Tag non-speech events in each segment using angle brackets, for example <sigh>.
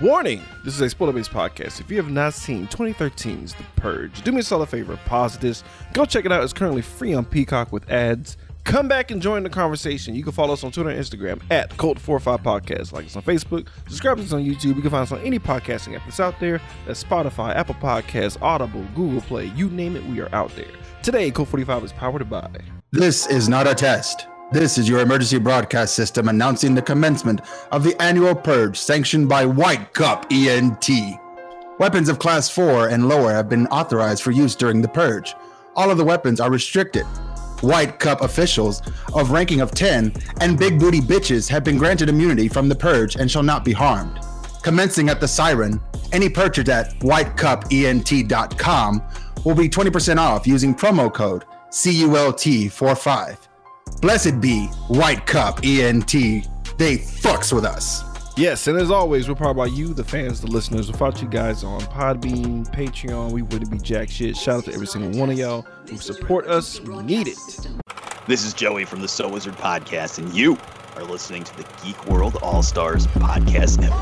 Warning! This is a spoiler based podcast. If you have not seen 2013's The Purge, do me a solid favor, pause this, go check it out. It's currently free on Peacock with ads. Come back and join the conversation. You can follow us on Twitter and Instagram at Cult45 Podcast. Like us on Facebook, subscribe to us on YouTube. You can find us on any podcasting app that's out there. That's Spotify, Apple Podcasts, Audible, Google Play, you name it, we are out there. Today, Cult 45 is powered by. This is not a test. This is your emergency broadcast system announcing the commencement of the annual purge sanctioned by White Cup ENT. Weapons of class 4 and lower have been authorized for use during the purge. All of the weapons are restricted. White Cup officials of ranking of 10 and big booty bitches have been granted immunity from the purge and shall not be harmed. Commencing at the siren, any purchase at whitecupent.com will be 20% off using promo code CULT45. Blessed be White Cup ENT. They fucks with us. Yes, and as always, we're powered by you, the fans, the listeners. Without you guys on Podbean, Patreon, we wouldn't be jack shit. Shout out to every single one of y'all who support us. We need it. This is Joey from the So Wizard Podcast, and you are listening to the Geek World All Stars Podcast Network.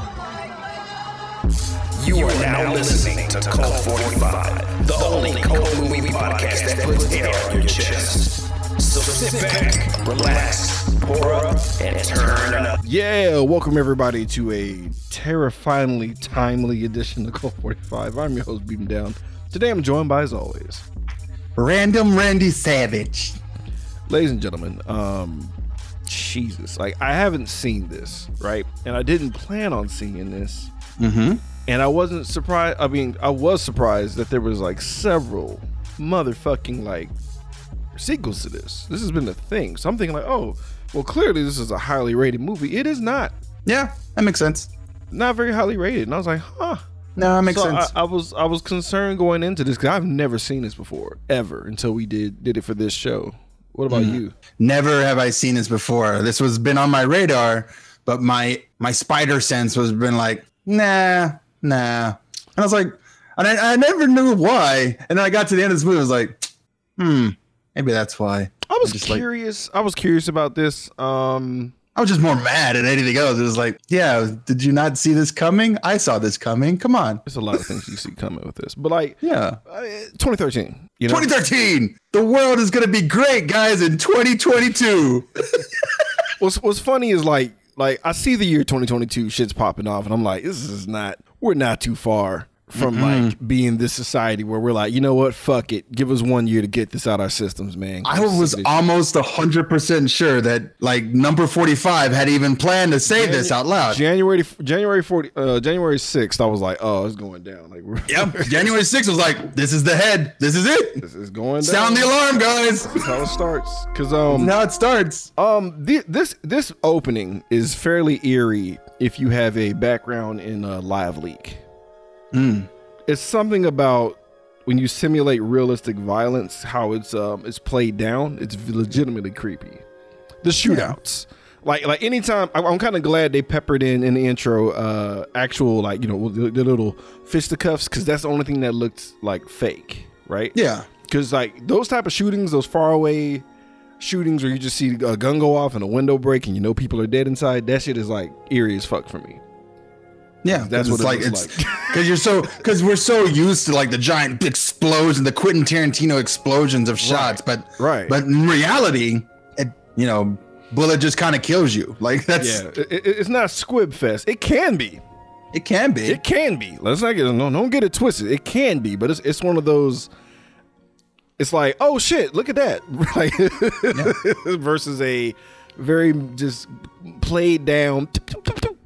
You are now listening to Cult 45, the only cult movie podcast that puts air on your chest. So sit back, relax, pour up, and turn up. Yeah, welcome everybody to a terrifyingly timely edition of Cult 45. I'm your host, Beat 'em Down. Today I'm joined by, as always, Random Randy Savage. ladies and gentlemen, um, Jesus, like I haven't seen this, right? And I didn't plan on seeing this. Mm-hmm. And I wasn't surprised. I mean, I was surprised that there was like several motherfucking like sequels to this. This has been a thing. So I'm thinking like, oh, well, clearly this is a highly rated movie. It is not. Yeah, that makes sense. Not very highly rated. And I was like, huh. No, that makes so sense. I, I was I was concerned going into this because I've never seen this before ever until we did did it for this show. What about Mm-hmm. you? Never have I seen this before. This was been on my radar, but my my spider sense was been like, nah, nah. And I was like, and I, I never knew why. And then I got to the end of this movie, I was like, hmm, maybe that's why. I was just like- curious. I was curious about this. Um, I was just more mad at anything else. It was like, yeah, did you not see this coming? I saw this coming. Come on. there's a lot of things you see coming with this, but like Yeah. uh, 2013, you know, 2013. The world is going to be great, guys, in 2022. <laughs> what's what's funny is like like I see the year 2022 shit's popping off, and I'm like, this is not. We're not too far from like being this society where we're like, you know what, fuck it, give us one year to get this out of our systems, man. I was almost 100% sure that like number 45 had even planned to say this out loud. January January 40 uh January 6th. I was like, oh, it's going down. Like, Yep. <laughs> January 6th was like, this is the head. This is it. this is going down. Sound the alarm, guys. That's how it starts. Cause um Now it starts. Um, thi- this this opening is fairly eerie if you have a background in a live leak. It's something about when you simulate realistic violence, how it's um it's played down. It's legitimately creepy. The shootouts, like like anytime, I'm, I'm kind of glad they peppered in in the intro, uh, actual like you know the, the little fisticuffs because that's the only thing that looked like fake, right? Yeah. Because like those type of shootings, those far away shootings where you just see a gun go off and a window break and you know people are dead inside, that shit is like eerie as fuck for me. Yeah, That's what it's it like. It's because <laughs> you're so because we're so used to like the giant explosions, the Quentin Tarantino explosions of shots, but Right. but in reality, it you know, bullet just kind of kills you. <laughs> Like that's Yeah, it, it- it's not squib fest. It can be. it can be. It can be. Let's not get no, don't get it twisted. It can be, but it's it's one of those. It's like, oh shit, look at that, <laughs> like versus a very just played down,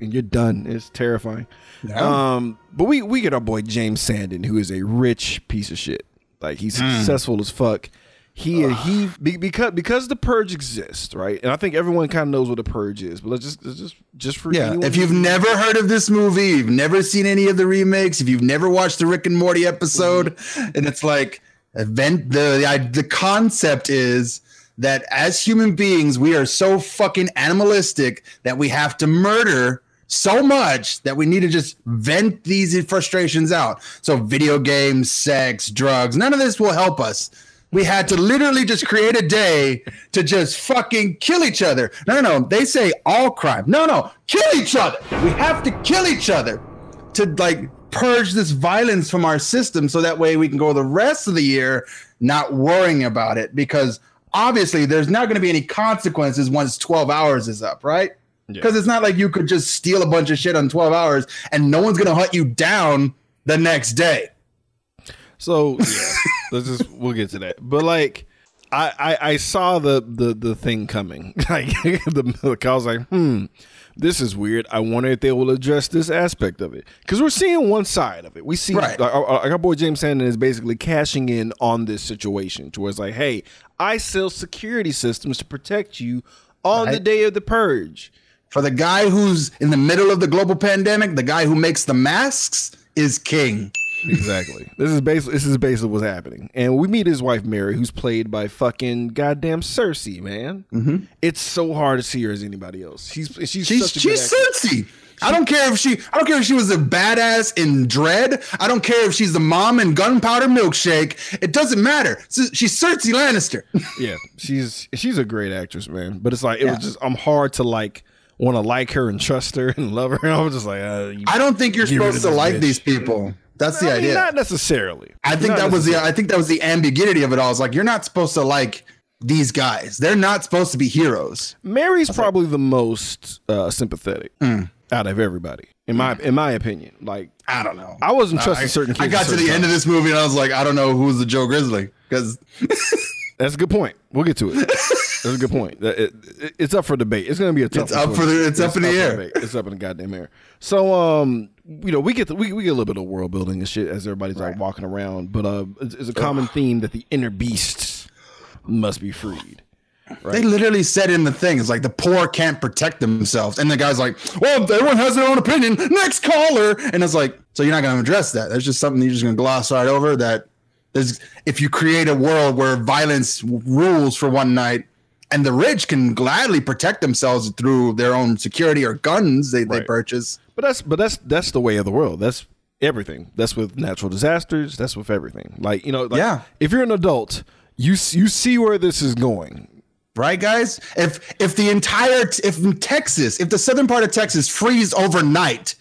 and you're done. It's terrifying. Yeah. Um, but we we get our boy James Sandin, who is a rich piece of shit. Like he's Hmm. successful as fuck. He he be- because because the purge exists, right? And I think everyone kind of knows what the purge is. But let's just let's just just for Yeah, if you've never heard of this movie, you've never seen any of the remakes, if you've never watched the Rick and Morty episode, and it's like event the the, the concept is that as human beings, we are so fucking animalistic that we have to murder so much that we need to just vent these frustrations out. So video games, sex, drugs, none of this will help us. We had to literally just create a day to just fucking kill each other. No, no, no. They say all crime. No, no. Kill each other. We have to kill each other. to like purge this violence from our system so that way we can go the rest of the year not worrying about it because obviously there's not going to be any consequences once 12 hours is up, right? Because it's not like you could just steal a bunch of shit on 12 hours and no one's going to hunt you down the next day. So yeah, let's just <laughs> we'll get to that. But like, I I, I saw the the the thing coming. <laughs> Like <laughs> the, I was like, hmm, this is weird. I wonder if they will address this aspect of it because we're seeing one side of it. We see Right. like, our, our boy James Sandin is basically cashing in on this situation towards like, hey, I sell security systems to protect you on the day of the purge. For the guy who's in the middle of the global pandemic, the guy who makes the masks is king. Exactly. this is basically this is basically what's happening. And we meet his wife Mary, who's played by fucking goddamn Cersei, man. Mm-hmm. It's so hard to see her as anybody else. She's she's She's she's. Cersei. I don't care if she I don't care if she was a badass in Dredd. I don't care if she's the mom in Gunpowder Milkshake. It doesn't matter. She's Cersei Lannister. Yeah, she's she's a great actress, man. But it's like it Yeah. was just I'm hard to like want to like her and trust her and love her. <laughs> I was just like, uh, you, I don't think you're supposed to like bitch. these people. That's the I mean, idea. not necessarily. I think Not that was the. I think that was the ambiguity of it all. It's like you're not supposed to like these guys. They're not supposed to be heroes. Mary's probably the most uh, sympathetic Mm. out of everybody, in my in my opinion. Like I don't know. I wasn't Uh, trusting I, certain kids. I got to the end of this movie and I was like, I don't know who's the Joe Grizzly because That's a good point. We'll get to it. <laughs> That's a good point. It- it- it's up for debate. It's going to be a tough. It's up for the- it's up in the for air. It's up in the goddamn air. So, um, you know, we get the, we we get a little bit of world building and shit as everybody's like walking around, but uh, it's, it's a common theme that the inner beasts must be freed. they literally said in the thing, it's like the poor can't protect themselves. And the guy's like, Well, everyone has their own opinion. Next caller. And it's like, so you're not gonna address that. That's just something you're just gonna gloss right over that there's if you create a world where violence rules for one night and the rich can gladly protect themselves through their own security or guns they, they purchase. But that's but that's that's the way of the world. That's everything. That's with natural disasters. That's with everything. Like you know, like, Yeah. If you're an adult, you you see where this is going. Right, guys? If if the entire if Texas, if the southern part of Texas freeze overnight,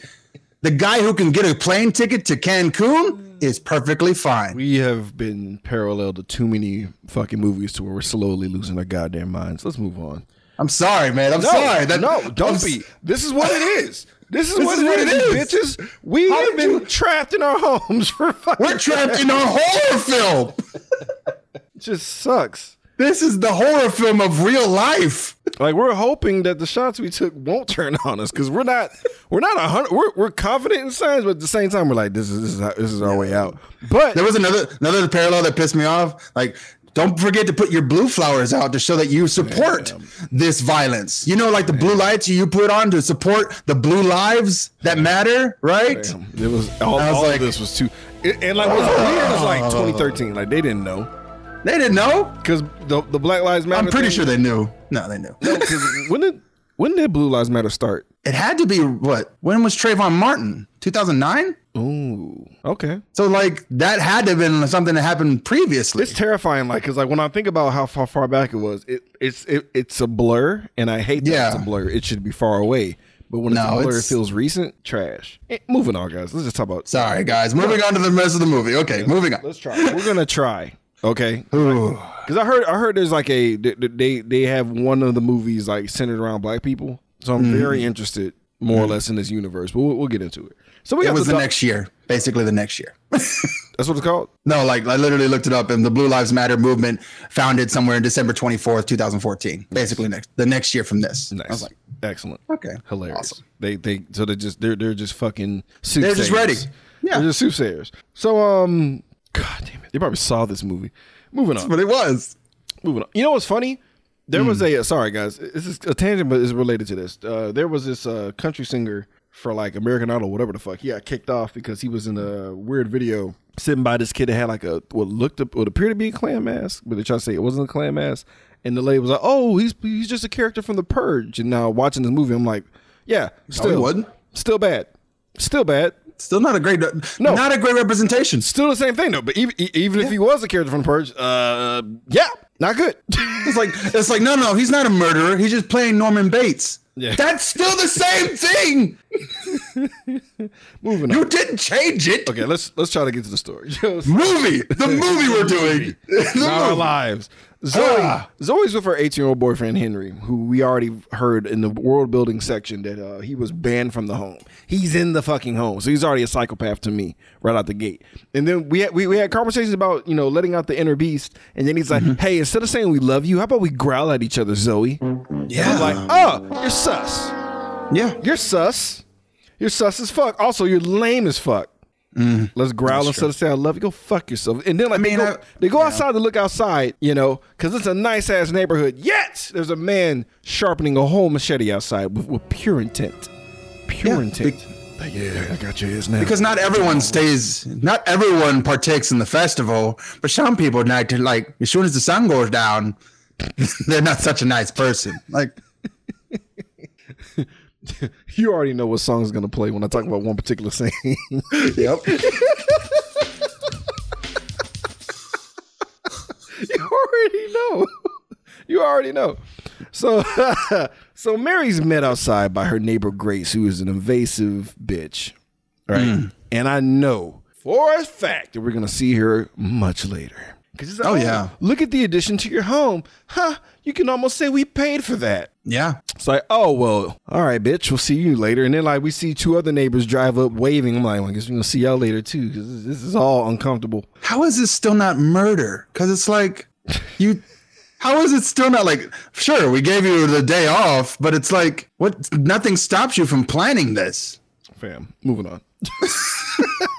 the guy who can get a plane ticket to Cancun is perfectly fine. We have been parallel to too many fucking movies to where we're slowly losing our goddamn minds. Let's move on. I'm sorry, man. I'm No, sorry. That, no, don't s- be. This is what it is. This is This what is it what is, it is. bitches. We How have been you- trapped in our homes for fucking. We're trapped in a horror film. <laughs> It just sucks. This is the horror film of real life. Like we're hoping that the shots we took won't turn on us because we're not we're not a hundred we're, we're confident in science, but at the same time we're like this is this is how, this is our way out. But There was another another parallel that pissed me off. Like, don't forget to put your blue flowers out to show that you support this violence. You know, like the blue lights you put on to support the blue lives that matter, right? Damn, it was all, was all like- of this was too it, and like what's weird is like ah. 2013 like they didn't know They didn't know. because the the Black Lives Matter. I'm pretty thing- sure they knew. No, they knew. No, 'cause when did when did Blue Lives Matter start? It had to be what? When was Trayvon Martin? 2009? Ooh, okay. So like that had to have been something that happened previously. It's terrifying, like, cause like when I think about how far far back it was, it it's it, it's a blur, and I hate that it's a blur. It should be far away, but when No, it's a blur, it feels recent. Trash. Eh, moving on, guys. Let's just talk about. Sorry, guys. Moving on to the rest of the movie. Okay, moving on. Let's try. We're gonna try. Okay. <sighs> Because I heard I heard there's like a they- they have one of the movies like centered around black people, so I'm Mm-hmm. very interested more or less in this universe. But we'll, we'll get into it. So we It was the next year, basically the next year. <laughs> That's what it's called. no, like I literally looked it up, and the Blue Lives Matter movement founded somewhere in December 24th, 2014. Basically, next the next year from this. Nice. I was like, Excellent. okay, Hilarious. awesome. They they so they just they're they're just fucking They're just ready. Yeah. They're just soothsayers. So um God damn it. They probably saw this movie. Moving on. But it was. Moving on. You know what's funny? There Hmm. was a sorry guys, this is a tangent, but it's related to this. Uh, there was this uh, country singer for like American Idol, whatever the fuck. He got kicked off because he was in a weird video sitting by this kid that had like a what looked up what appeared to be a Klan mask, but they tried to say it wasn't a Klan mask. And the lady was like, "Oh, he's he's just a character from The Purge." And now watching this movie, I'm like, "Yeah, still, wasn't. still bad, still bad." Still not a great, No. not a great representation. Still the same thing though, but even even if he was a character from The Purge, uh, yeah, not good. <laughs> It's like it's like no, no, he's not a murderer. He's just playing Norman Bates. Yeah. That's still the same thing. <laughs> Moving You didn't change it. Okay, let's let's try to get to the story. <laughs> Movie. The movie we're doing. Not our movie. lives. Zoe, Ah. Zoe's with her 18 year old boyfriend Henry, who we already heard in the world building section that uh, he was banned from the home. He's in the fucking home, so he's already a psychopath to me right out the gate. And then we had, we, we had conversations about you know letting out the inner beast, and then he's like, Mm-hmm. "Hey, instead of saying we love you, how about we growl at each other, Zoe?" Yeah. I'm like, "Oh, you're sus. yeah. You're sus. You're sus as fuck. Also, you're lame as fuck." Mm-hmm. Let's growl instead of saying I love you. Go fuck yourself. And then like mean, they go, I- they go outside to look outside, you know, because it's a nice ass neighborhood. Yet there's a man sharpening a whole machete outside with, with pure intent. Pure Yeah, intent. Like, yeah, I got your ass now. Because not everyone stays, not everyone partakes in the festival, but some people like to like as soon as the sun goes down, <laughs> they're not such a nice person. Like, <laughs> <laughs> you already know what song is gonna play when I talk about one particular scene. <laughs> yep. <laughs> you already know. You already know. So, so Mary's met outside by her neighbor Grace, who is an invasive bitch, right? Mm. And I know for a fact that we're gonna see her much later. Because oh, oh, yeah. look at the addition to your home, huh? You can almost say we paid for that. Yeah. It's like, oh well, all right, bitch. We'll see you later. And then like we see two other neighbors drive up waving. I'm like, well, I guess we're gonna see y'all later too, because this is all uncomfortable. How is this still not murder? Because it's like you. How is it still not like? Sure, we gave you the day off, but it's like what? Nothing stops you from planning this. fam. Moving on. <laughs>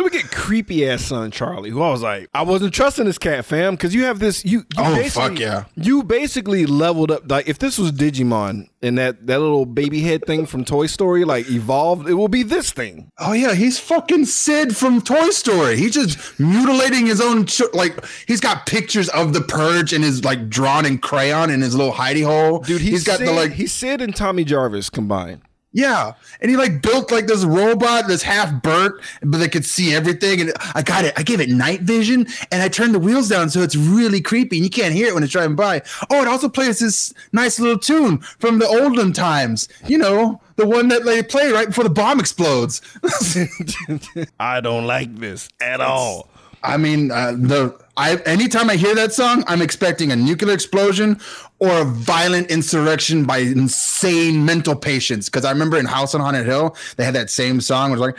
so we get creepy ass son Charlie, who I was like, I wasn't trusting this cat, fam, because you have this. You, you Oh, basically- fuck yeah. You basically leveled up. Like if this was Digimon and that that little baby head thing from Toy Story like evolved, it will be this thing. Oh yeah, he's fucking Sid from Toy Story. He's just mutilating his own. Ch- like he's got pictures of the purge and his like drawn in crayon in his little hidey hole. Dude, he's, he's got Sid, the like he's Sid and Tommy Jarvis combined. Yeah, and he like built like this robot that's half burnt, but they could see everything. And I got it. I gave it night vision, and I turned the wheels down so it's really creepy, and you can't hear it when it's driving by. Oh, it also plays this nice little tune from the olden times. You know, the one that they play right before the bomb explodes. <laughs> <laughs> I don't like this at all. I mean, uh, the I anytime I hear that song, I'm expecting a nuclear explosion or a violent insurrection by insane mental patients. Because I remember in House on Haunted Hill, they had that same song, it was like,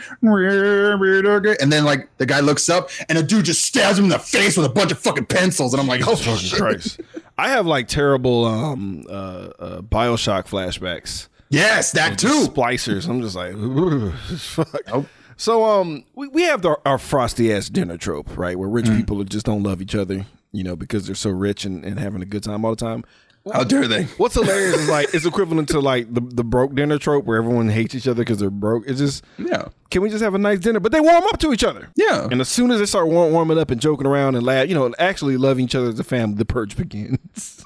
and then like the guy looks up and a dude just stabs him in the face with a bunch of fucking pencils, and I'm like, oh shit. Christ. I have like terrible um uh, uh Bioshock flashbacks. yes, that too. splicers. I'm just like, <laughs> "Ugh, fuck. So um, we, we have the, our frosty ass dinner trope, right? Where rich people just don't love each other, you know, because they're so rich and, and having a good time all the time. How dare they? <laughs> What's hilarious is like it's equivalent to like the, the broke dinner trope where everyone hates each other because they're broke. It's just Yeah. can we just have a nice dinner? But they warm up to each other. Yeah. And as soon as they start warm, warming up and joking around and laugh, you know, and actually loving each other as a family, the purge begins.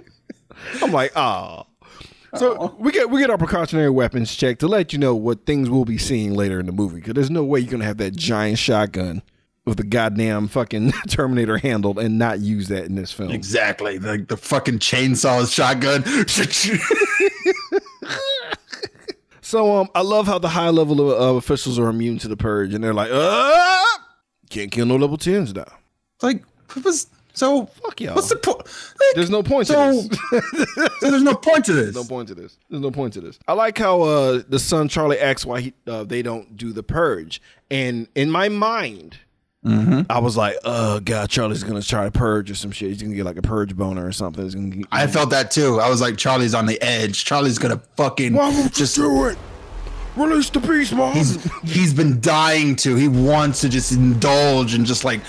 <laughs> I'm like, ah. So we get we get our precautionary weapons checked to let you know what things we'll be seeing later in the movie. Because there's no way you're gonna have that giant shotgun with the goddamn fucking <laughs> Terminator handle and not use that in this film. Exactly. Like the fucking chainsaw shotgun. <laughs> So um, I love how the high level of, of officials are immune to the purge, and they're like, uh, can't kill no level tens now. like, what was so? Fuck y'all. What's the point? There's no point So- to this. <laughs> So there's no point to this. no point to this. There's no point to this. I like how uh, the son Charlie asks why he, uh, they don't do the purge, and in my mind, I was like, "Oh God, Charlie's gonna try to purge or some shit. He's gonna get like a purge boner or something. He's gonna get, I felt that too. I was like, Charlie's on the edge. Charlie's gonna fucking just. do it? Release the beast, mom. He's he's been dying to. He wants to just indulge and just like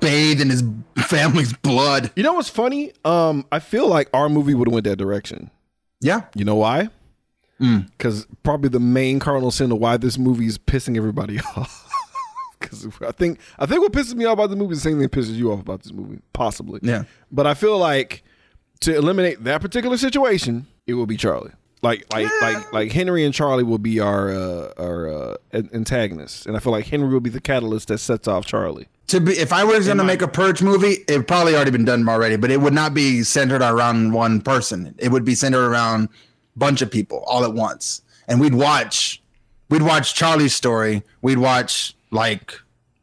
bathe in his family's blood. you know what's funny? Um, I feel like our movie would have went that direction. Yeah. You know why? Because probably the main cardinal sin of why this movie is pissing everybody <laughs> off. Because I think I think what pisses me off about the movie is the same thing that pisses you off about this movie, possibly. Yeah. But I feel like to eliminate that particular situation, it will be Charlie. Like like like like Henry and Charlie will be our uh, our uh, antagonists, and I feel like Henry will be the catalyst that sets off Charlie. To be, if I was gonna make a purge movie, it probably already been done already, but it would not be centered around one person. It would be centered around bunch of people all at once, and we'd watch, we'd watch Charlie's story, we'd watch like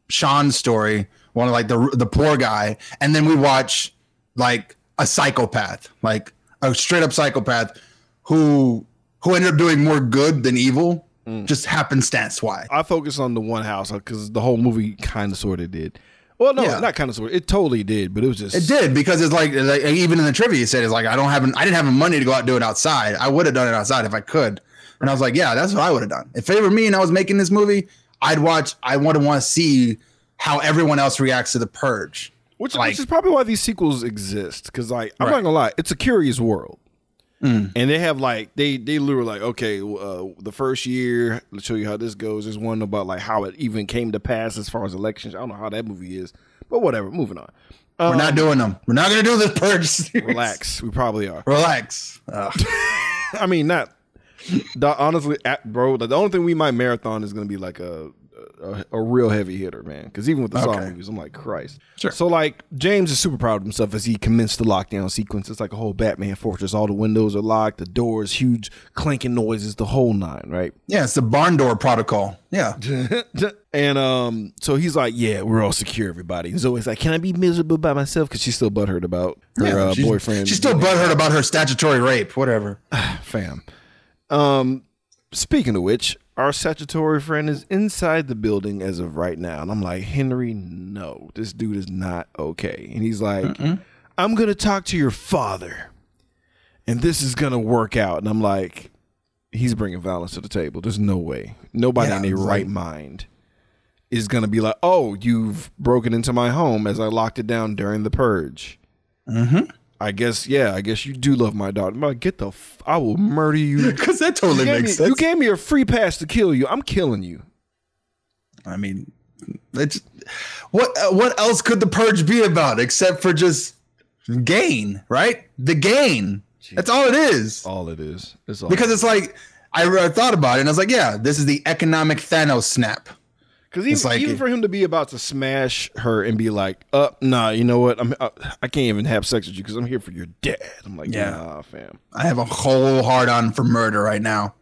Sean's story, one of like the the poor guy, and then we watch like a psychopath, like a straight up psychopath who who ended up doing more good than evil, just happenstance why. I focus on the one house because the whole movie kind of sort of did. Well, no, Yeah. not kind of sort. of. It totally did, but it was just It did because it's like, like even in the trivia, it said it's like I don't have I didn't have the money to go out and do it outside. I would have done it outside if I could, and I was like, yeah, that's what I would have done. If it were me and I was making this movie, I'd watch. I would want to see how everyone else reacts to the purge. Which, Like- which is probably why these sequels exist. Because like I'm Right. Mm. not gonna lie, it's a curious world, and they have like they they literally like okay, uh, the first year let's show you how this goes. There's one about like how it even came to pass as far as elections. I don't know how that movie is, but whatever. Moving on. We're not doing them. We're not gonna do this purge. <laughs> series. Relax, we probably are. relax. <laughs> Uh, I mean, not the, honestly, bro. The only thing we might marathon is gonna be like a a, a real heavy hitter, man. Because even with the Saw Okay. movies, I'm like, Christ. Sure. So like, James is super proud of himself as he commenced the lockdown sequence. It's like a whole Batman fortress. All the windows are locked, the doors, huge clanking noises, the whole nine, right? yeah, it's the barn door protocol. Yeah, <laughs> and um, so he's like, "Yeah, we're all secure, everybody." And Zoe's like, "Can I be miserable by myself?" Because she's still butthurt about her yeah. uh, she's, boyfriend. She's still butthurt about her statutory rape. Whatever. <sighs> fam. Um, speaking of which, our statutory friend is inside the building as of right now, and I'm like, Henry, no, this dude is not okay. And he's like, I'm gonna talk to your father, and this is gonna work out. And I'm like, he's bringing violence to the table. There's no way. Nobody Yeah, in their right like- mind is gonna be like, oh, you've broken into my home as I locked it down during the purge. Mm-hmm. I guess, yeah, I guess you do love my daughter. I'm like, get the, f- I will murder you. <laughs> Because that totally makes me, sense. you gave me a free pass to kill you. I'm killing you. I mean, it's what uh, what else could the purge be about except for just gain, right? The gain. That's all it is. All it is. It's all Because it's like I, I thought about it and I was like, yeah, this is the economic Thanos snap. Because even, like even it- for him to be about to smash her and be like, "Uh, nah, you know what? I'm, uh, I can't even have sex with you because I'm here for your dad." I'm like, Yeah. "Nah, fam." I have a whole hard on for murder right now.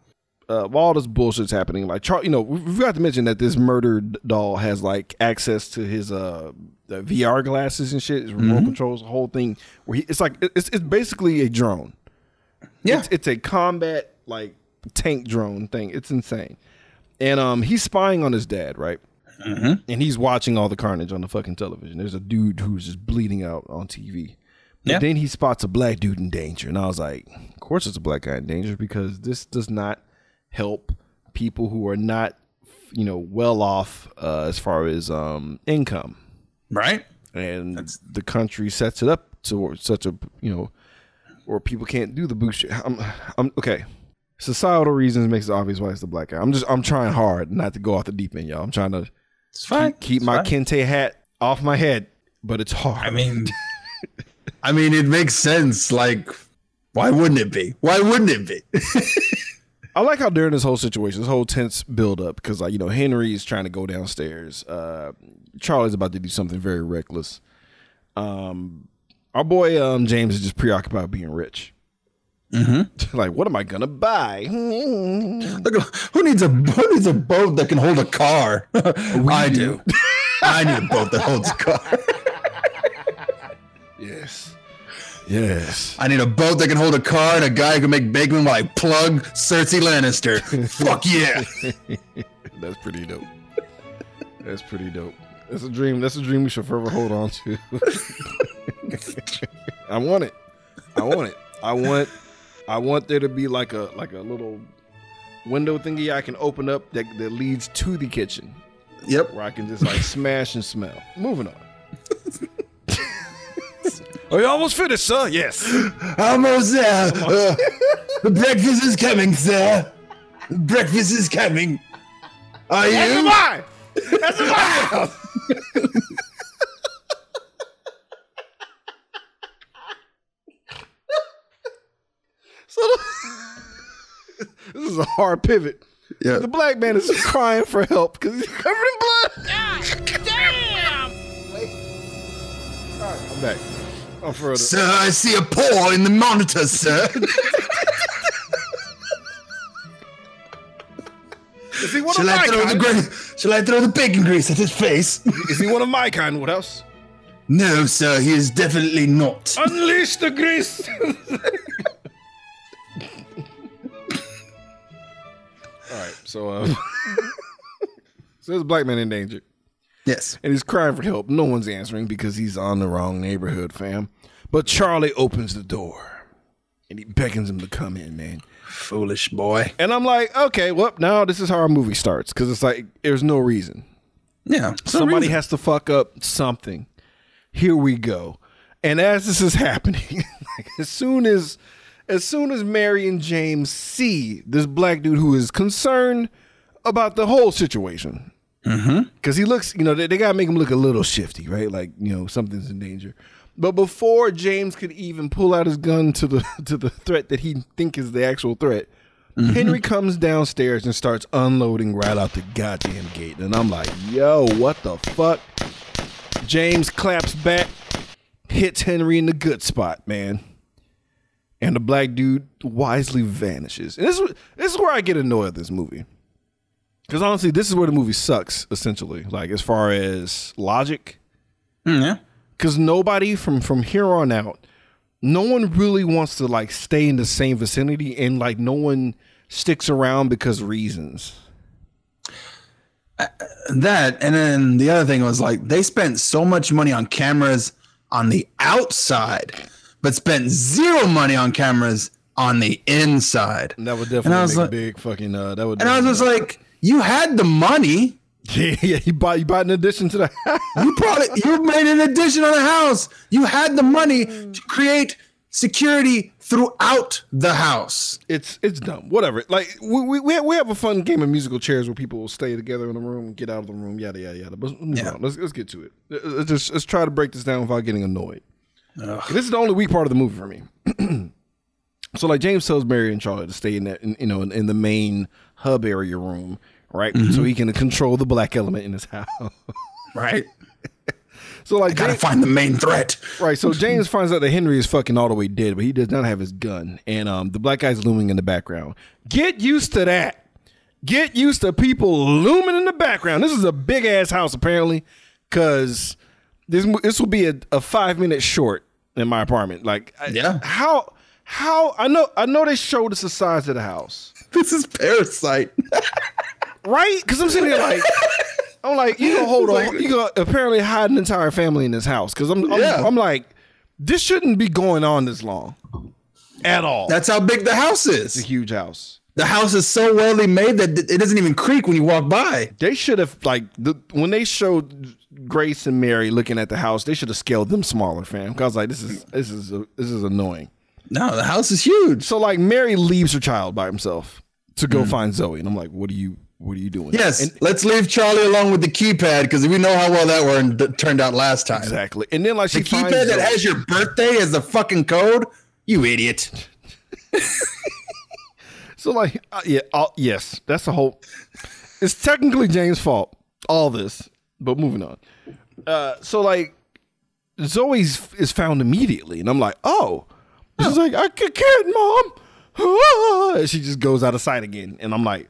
Uh, while all this bullshit's happening, like Char, you know, we forgot to mention that this murdered doll has like access to his uh VR glasses and shit. His remote Mm-hmm. controls the whole thing. Where he, it's like it's it's basically a drone. Yeah. it's, it's a combat like tank drone thing. It's insane. And um, he's spying on his dad, right? Mm-hmm. And he's watching all the carnage on the fucking television. There's a dude who's just bleeding out on TV. But Yeah. then he spots a black dude in danger, and I was like, "Of course, it's a black guy in danger because this does not help people who are not, you know, well off uh, as far as um, income." Right? and the country sets it up to such a you know where people can't do the boost. I'm, I'm okay. Societal reasons makes it obvious why it's the black guy. I'm just I'm trying hard not to go off the deep end, y'all. I'm trying to It's fine. keep, keep It's my fine. kente hat off my head, but it's hard. I mean, <laughs> I mean, it makes sense. Like, why wouldn't it be? Why wouldn't it be? <laughs> I like how during this whole situation, this whole tense build up, because like you know Henry is trying to go downstairs. Uh, Charlie's about to do something very reckless. Um, our boy um, James is just preoccupied with being rich. Mm-hmm. <laughs> like, what am I gonna buy? <laughs> Look, who needs a who needs a boat that can hold a car? <laughs> I do. I need a boat that holds a car. yes, yes. I need a boat that can hold a car and a guy who can make bacon while I plug Cersei Lannister. Fuck yeah. That's pretty dope. That's pretty dope. That's a dream. That's a dream we should forever hold on to. I want it. I want it. I want. I want there to be like a like a little window thingy I can open up that that leads to the kitchen Yep. where I can just like smash and smell. Moving on. <laughs> Are you almost finished, sir? Yes. Almost there. Uh, the breakfast is coming, sir. Breakfast is coming. Are That's you? That's mine. <laughs> so the- <laughs> this is a hard pivot. Yeah. The black man is crying for help because he's covered in blood. Damn! I'm back. I'm further. Sir, I see a paw in the monitor, sir. <laughs> Is he one Shall of I my throw the kind? gra- Shall I throw the bacon grease at his face? Is he one of my kind? What else? no, sir. He is definitely not. Unleash the grease. <laughs> All right, so uh, <laughs> so there's a black man in danger, Yes. and he's crying for help. No one's answering because he's on the wrong neighborhood, fam. But Charlie opens the door, and he beckons him to come in, man. Foolish boy. And I'm like, okay, well, now this is how our movie starts because it's like there's no reason. Yeah. Somebody has to fuck up something. Here we go. And as this is happening, <laughs> like, as soon as as soon as Mary and James see this black dude who is concerned about the whole situation. Mm-hmm. Because he looks, you know, they, they gotta make him look a little shifty, right? Like, you know, something's in danger. But before James could even pull out his gun to the <laughs> to the threat that he think is the actual threat, mm-hmm. Henry comes downstairs and starts unloading right out the goddamn gate. And I'm like, yo, what the fuck? James claps back, hits Henry in the good spot, man. And the black dude wisely vanishes. And this is, this is where I get annoyed with this movie. Because honestly, this is where the movie sucks, essentially. Like, as far as logic. Mm, yeah. Because nobody from from here on out, no one really wants to like stay in the same vicinity, and like no one sticks around because reasons. That and then the other thing was like they spent so much money on cameras on the outside, but spent zero money on cameras on the inside. And that would And I definitely was make like- a big fucking. Uh, that would. And I was just like, you had the money. <laughs> yeah, yeah. You bought you bought an addition to the. <laughs> You probably you made an addition on the house. You had the money to create security throughout the house. it's it's dumb. Whatever. Like we we we have, a fun game of musical chairs where people will stay together in the room, get out of the room, yada yada yada. But mm, Yeah. let's let's get to it. Let's just let's try to break this down without getting annoyed. This is the only weak part of the movie for me. <clears throat> so like James tells Mary and Charlotte to stay in that in, you know in, in the main hub area room, right? So he can control the black element in his house. Right. <laughs> so like Gotta James- find the main threat. Right, so <laughs> James finds out that Henry is fucking all the way dead, but he does not have his gun, and um, the black guy's looming in the background. Get used to that. Get used to people looming in the background. This is a big ass house apparently, because this this will be a, a five minute short in my apartment. Like, I- Yeah. how how I know I know they showed us the size of the house, This is Parasite. <laughs> right? Because I'm sitting here like. I'm like, you gonna hold <laughs> on. You gonna apparently hide an entire family in this house because I'm, I'm, Yeah. I'm like, this shouldn't be going on this long, at all. That's how big the house is. It's a huge house. The house is so wellly made that it doesn't even creak when you walk by. They should have like the when they showed Grace and Mary looking at the house, they should have scaled them smaller, fam. Cause like this is this is this is annoying. No, the house is huge. So like Mary leaves her child by himself to go find Zoe, and I'm like, what are you what are you doing? Yes, And- let's leave Charlie along with the keypad because we know how well that were, turned out last time. exactly. And then like she The finds keypad that Zoe. has your birthday as the fucking code. You idiot. <laughs> So like, uh, yeah, uh, yes, that's the whole. It's technically James' fault. All this, but moving on. Uh, so like, Zoe's is found immediately, and I'm like, oh, she's like, I can't, mom. Ah. And she just goes out of sight again, and I'm like,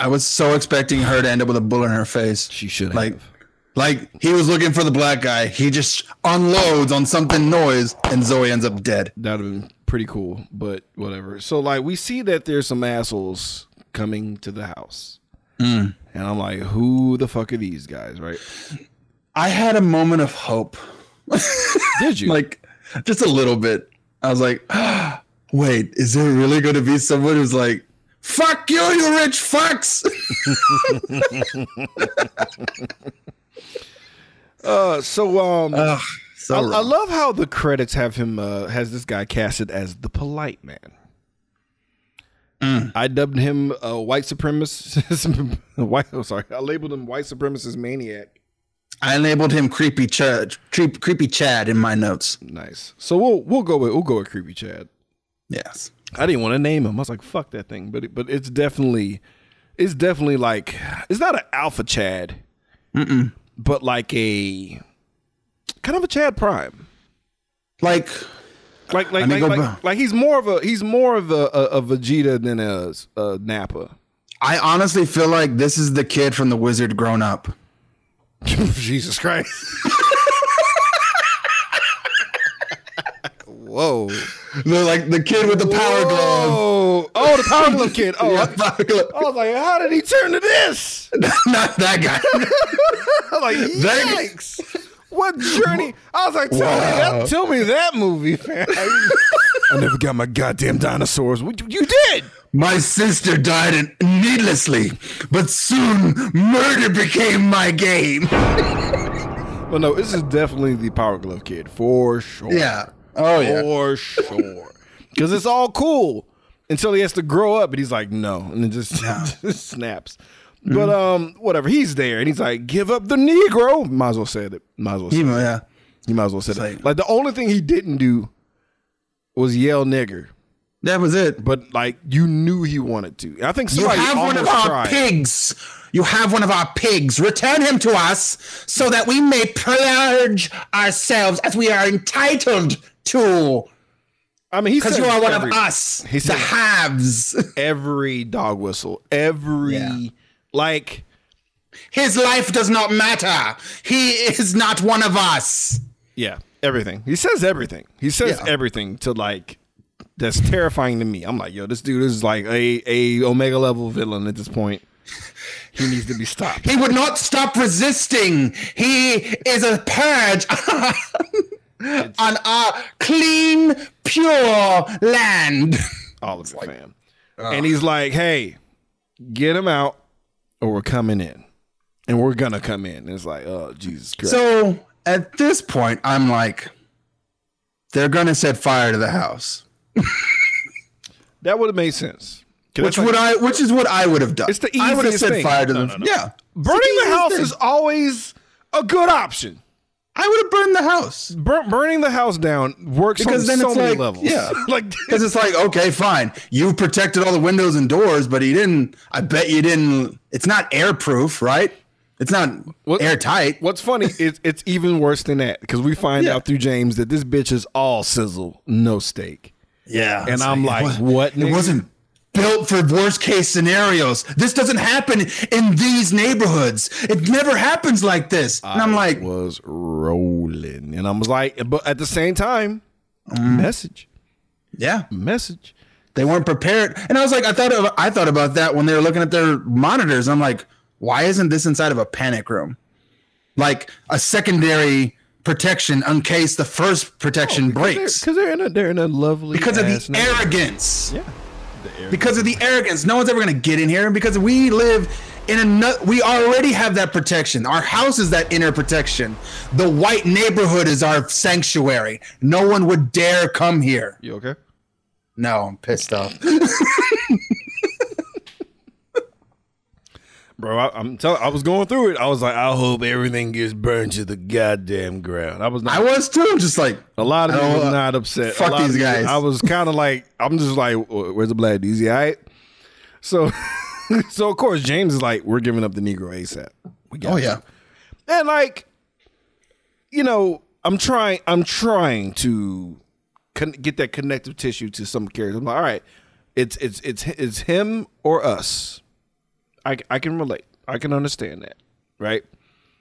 I was so expecting her to end up with a bullet in her face. she should like, have. like he was looking for the black guy. He just unloads on something noise, and Zoe ends up dead. That'd have been pretty cool, but whatever. So like, we see that there's some assholes coming to the house, and I'm like, who the fuck are these guys, right? I had a moment of hope, <laughs> Did you? like just a little bit. I was like, <gasps> wait, is there really going to be someone who's like, "Fuck you, you rich fucks"? <laughs> uh, so um. So I, I love how the credits have him uh, has this guy casted as the polite man. <laughs> I dubbed him a white supremacist. <laughs> white, oh, sorry, I labeled him white supremacist maniac. I labeled him creepy Chad, creep, creepy Chad in my notes. Nice. So we'll we'll go with we'll go with creepy Chad. Yes. I didn't want to name him. I was like, fuck that thing. But it, but it's definitely it's definitely like it's not an alpha Chad, but like a kind of a Chad Prime. Like, Like like like, like, like he's more of a he's more of a, a, a Vegeta than a, a Nappa. I honestly feel like this is the kid from the Wizard grown up. <laughs> Jesus Christ. <laughs> Whoa. The, like the kid with the power glove. Oh, oh, the Power Glove kid. <laughs> Oh, Yeah, I, power glove. I was like, how did he turn to this? Not that guy. I was like, That- yikes. What journey? I was like, tell, me, that, tell me that movie, man. <laughs> I never got my goddamn dinosaurs. What- You did. My sister died in- needlessly, but soon murder became my game. <laughs> Well, no, this is definitely the Power Glove kid for sure. Yeah. Oh yeah. For sure. <laughs> Because it's all cool until he has to grow up and he's like, no. And it just, just snaps. But um, whatever. He's there and he's like, give up the Negro. Might as well said it. Might as well say He- it. yeah. You might as well said It's it. like- Like the only thing he didn't do was yell nigger. That was it. But like you knew he wanted to. And I think somebody You have one of our tried. pigs. You have one of our pigs. Return him to us so that we may purge ourselves as we are entitled to. I mean, he Because you are one every, of us. he the haves. every dog whistle, every Yeah. Like His life does not matter. He is not one of us. Yeah, everything. He says everything. He says Yeah. everything to like that's terrifying to me. I'm like, yo, this dude is like a a omega level villain at this point. He needs to be stopped. He would not stop resisting. He is a purge <laughs> on our clean, pure land. All of it, fam. and he's like, hey, get him out, or we're coming in, and we're gonna come in. And it's like, oh Jesus Christ. So at this point, I'm like, they're gonna set fire to the house, that would have made sense. which it's would I, which is what I would have done. It's the I would have easiest set thing. fire to No, them. no, no. Yeah, burning the house thing. is always a good option. I would have burned the house. Bur- burning the house down works Because on then so it's many like- levels. yeah. <laughs> like <laughs> Because it's like, okay, fine. You protected all the windows and doors, but he didn't. I bet you didn't. It's not airproof, right? It's not What- airtight. What's funny <laughs> is it's even worse than that because we find Yeah. out through James that this bitch is all sizzle, no steak. Yeah. And I'm it like, was- what, It nigga? wasn't built for worst case scenarios. This doesn't happen in these neighborhoods. It never happens like this. And I'm like, was rolling, and I was like, but at the same time, Mm. message, yeah, message. they weren't prepared. And I was like, I thought of, I thought about that when they were looking at their monitors. I'm like, why isn't this inside of a panic room? Like a secondary protection in case the first protection breaks. because they're, in a they're in a lovely because of the arrogance. Yeah. Because of the arrogance. No one's ever going to get in here. Because we live in a, we already have that protection. Our house is that inner protection. The white neighborhood is our sanctuary. No one would dare come here. You okay? No, I'm pissed off. <laughs> Bro, I, I'm telling. I was going through it. I was like, I hope everything gets burned to the goddamn ground. I was not. I was too. Just like, A lot of people not upset. Fuck these people- guys. I was kind of like, I'm just like, where's the black he all right? So, <laughs> so of course James is like, we're giving up the Negro ASAP. We got oh yeah. and like, you know, I'm trying, I'm trying to con- get that connective tissue to some characters. I'm like, all right, it's it's it's it's him or us. I I can relate. I can understand that, right?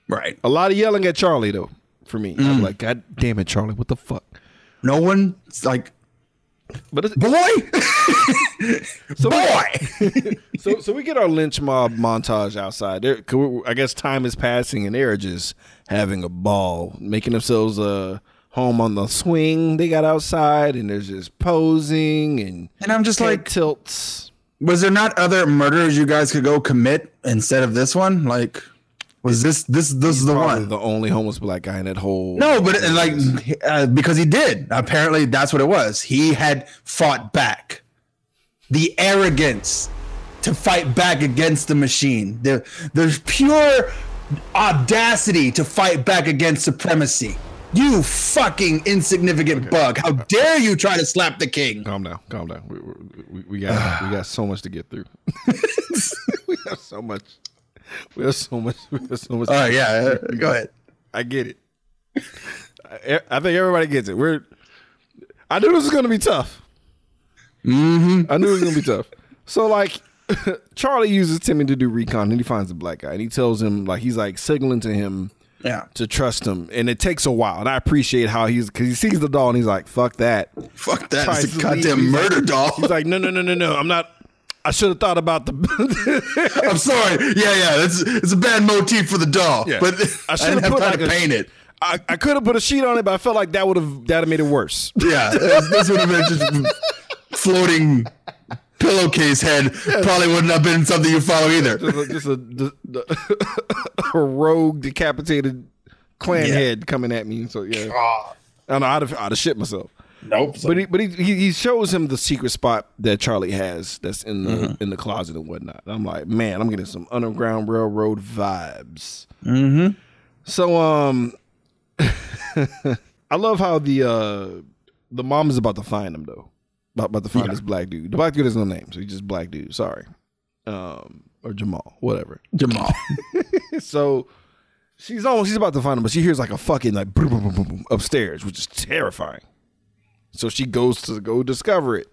Right. A lot of yelling at Charlie though. For me, Mm. I'm like, God damn it, Charlie, what the fuck? No one like, But it's, boy, so <laughs> <laughs> boy. so so we get our lynch mob montage outside. There, we- I guess time is passing, and they're just having a ball, making themselves a home on the swing they got outside, and they're just posing and And I'm just like, tilts. Was there not other murders you guys could go commit instead of this one? Like, was this this this is the one? the only homeless black guy in that whole. No, but like uh, because he did. Apparently, that's what it was. He had fought back. The arrogance to fight back against the machine. The the pure audacity to fight back against supremacy. You fucking insignificant bug! How dare you try to slap the king? Calm down, calm down. We, we, we, got we got so much to get through. <laughs> we have so much. We have so much. We have so much. All right, yeah, uh, go ahead. I get it. I, I think everybody gets it. We're. I knew this was gonna be tough. Mm-hmm. I knew it was gonna be tough. So like, <laughs> Charlie uses Timmy to do recon, and he finds the black guy, and he tells him like he's like signaling to him Yeah. to trust him, and it takes a while. And I appreciate how he's because he sees the doll, and he's like, "Fuck that." Fuck that. It's a goddamn like- murder doll. He's like, "No, no, no, no, no. I'm not. I should have thought about the." <laughs> I'm sorry. Yeah, yeah. That's it's a bad motif for the doll. Yeah. But <laughs> I didn't have put like to a- paint it. I, I could have put a sheet on it, but I felt like that would have that made it worse. Yeah. This would have been just floating pillowcase head. Probably wouldn't have been something you follow either. just a, just a, the- the- <laughs> a rogue decapitated Klan Yeah. head coming at me. So yeah, Ah, I don't know. I'd have, I'd have shit myself. nope. But he, but he, he he shows him the secret spot that Charlie has that's in the Mm-hmm. in the closet and whatnot. I'm like, man, I'm getting some Underground Railroad vibes. Mm-hmm. So um, <laughs> I love how the uh the mom is about to find him though, about, about to find this black dude. The black dude has no name, so he's just black dude. Sorry, um, or Jamal, whatever. Jamal. <laughs> So she's almost she's about to find him, but she hears like a fucking like boom, boom, boom, boom, upstairs, which is terrifying. So she goes to go discover it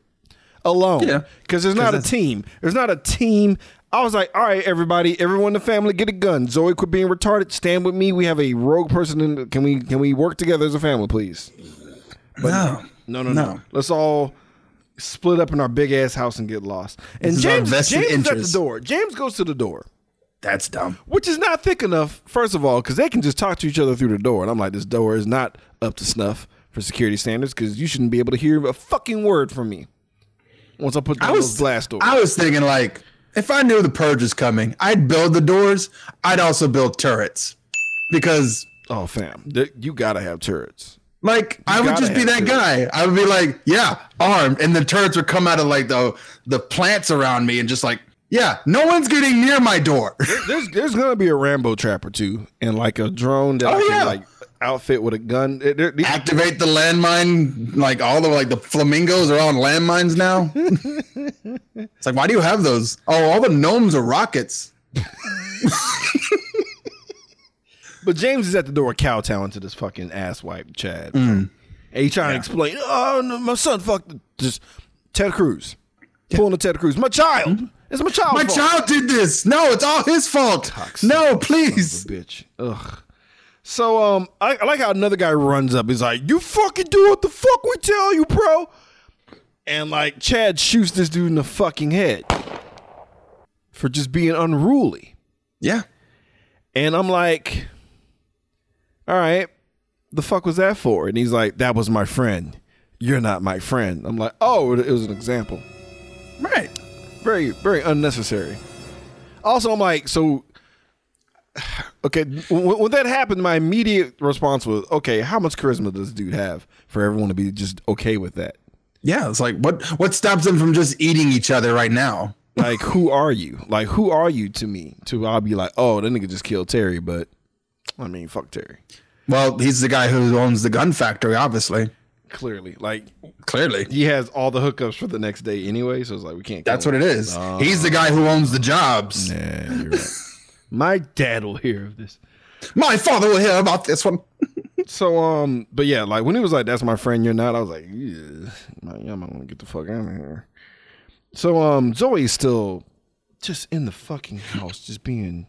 alone. Yeah. Because there's not a team. There's not a team. I was like, all right, everybody, everyone in the family, get a gun. Zoe, quit being retarded. Stand with me. We have a rogue person. In the, can we can we work together as a family, please? no. No, no, no, No. Let's all split up in our big ass house and get lost. And This James, James is at the door. James goes to the door That's dumb. which is not thick enough, first of all, because they can just talk to each other through the door. And I'm like, this door is not up to snuff for security standards because you shouldn't be able to hear a fucking word from me once I put I was those blast doors. I was thinking like, if I knew the purge was coming, I'd build the doors. I'd also build turrets because oh, fam, you gotta have turrets. Like I would just be that guy. I would be like, yeah, armed, and the turrets would come out of like the the plants around me, and just like, yeah, no one's getting near my door. <laughs> There's there's gonna be a Rambo trap or two and like a drone that oh, I Oh, can yeah. like outfit with a gun. They're- Activate the landmine. Like all the like the flamingos are on landmines now. <laughs> it's like, why do you have those? Oh, all the gnomes are rockets. <laughs> But James is at the door kowtowing to this fucking asswipe Chad. Mm. And he's trying to explain, oh, no, my son fucked just Ted Cruz. Pulling the Ted Cruz. My child. It's my child. Mm-hmm. My child did this. No, it's all his fault. No, please. bitch. Ugh. So um, I, I like how another guy runs up. He's like, "You fucking do what the fuck we tell you, bro." And like Chad shoots this dude in the fucking head for just being unruly. Yeah. And I'm like, "All right, the fuck was that for?" And he's like, "That was my friend. You're not my friend." I'm like, "Oh, it was an example." Right. very very unnecessary also i'm like so okay when, when that happened my immediate response was okay how much charisma does this dude have for everyone to be just okay with that Yeah. It's like what what stops them from just eating each other right now? like who are you like who are you to me to i'll be like oh that nigga just killed terry but i mean fuck terry Well, he's the guy who owns the gun factory, obviously. clearly like Clearly. he has all the hookups for the next day anyway so it's like we can't That's what it is. He's the guy who owns the jobs. yeah you're right <laughs> my dad will hear of this My father will hear about this one. <laughs> So um, but yeah, like when he was like, "That's my friend, you're not," I was like, "Yeah, I'm gonna get the fuck out of here." So um, Zoe's still just in the fucking house, just being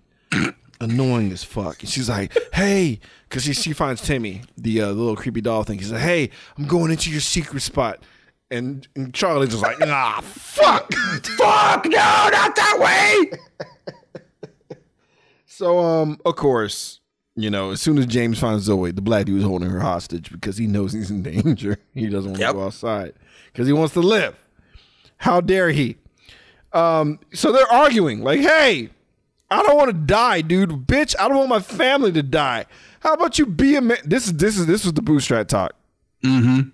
annoying as fuck. And she's like, "Hey," because she she finds Timmy, the, uh, the little creepy doll thing. She's like, "Hey, I'm going into your secret spot," and, and Charlie's just like, "Nah, fuck." Fuck no, not that way. <laughs> So um, of course, you know, as soon as James finds Zoe, the black dude's holding her hostage because he knows he's in danger. <laughs> He doesn't want Yep. to go outside because he wants to live. How dare he? Um, so they're arguing like, "Hey, I don't want to die, dude. Bitch, I don't want my family to die. How about you be a man?" This is this is this was the bootstrap talk. Mm-hmm.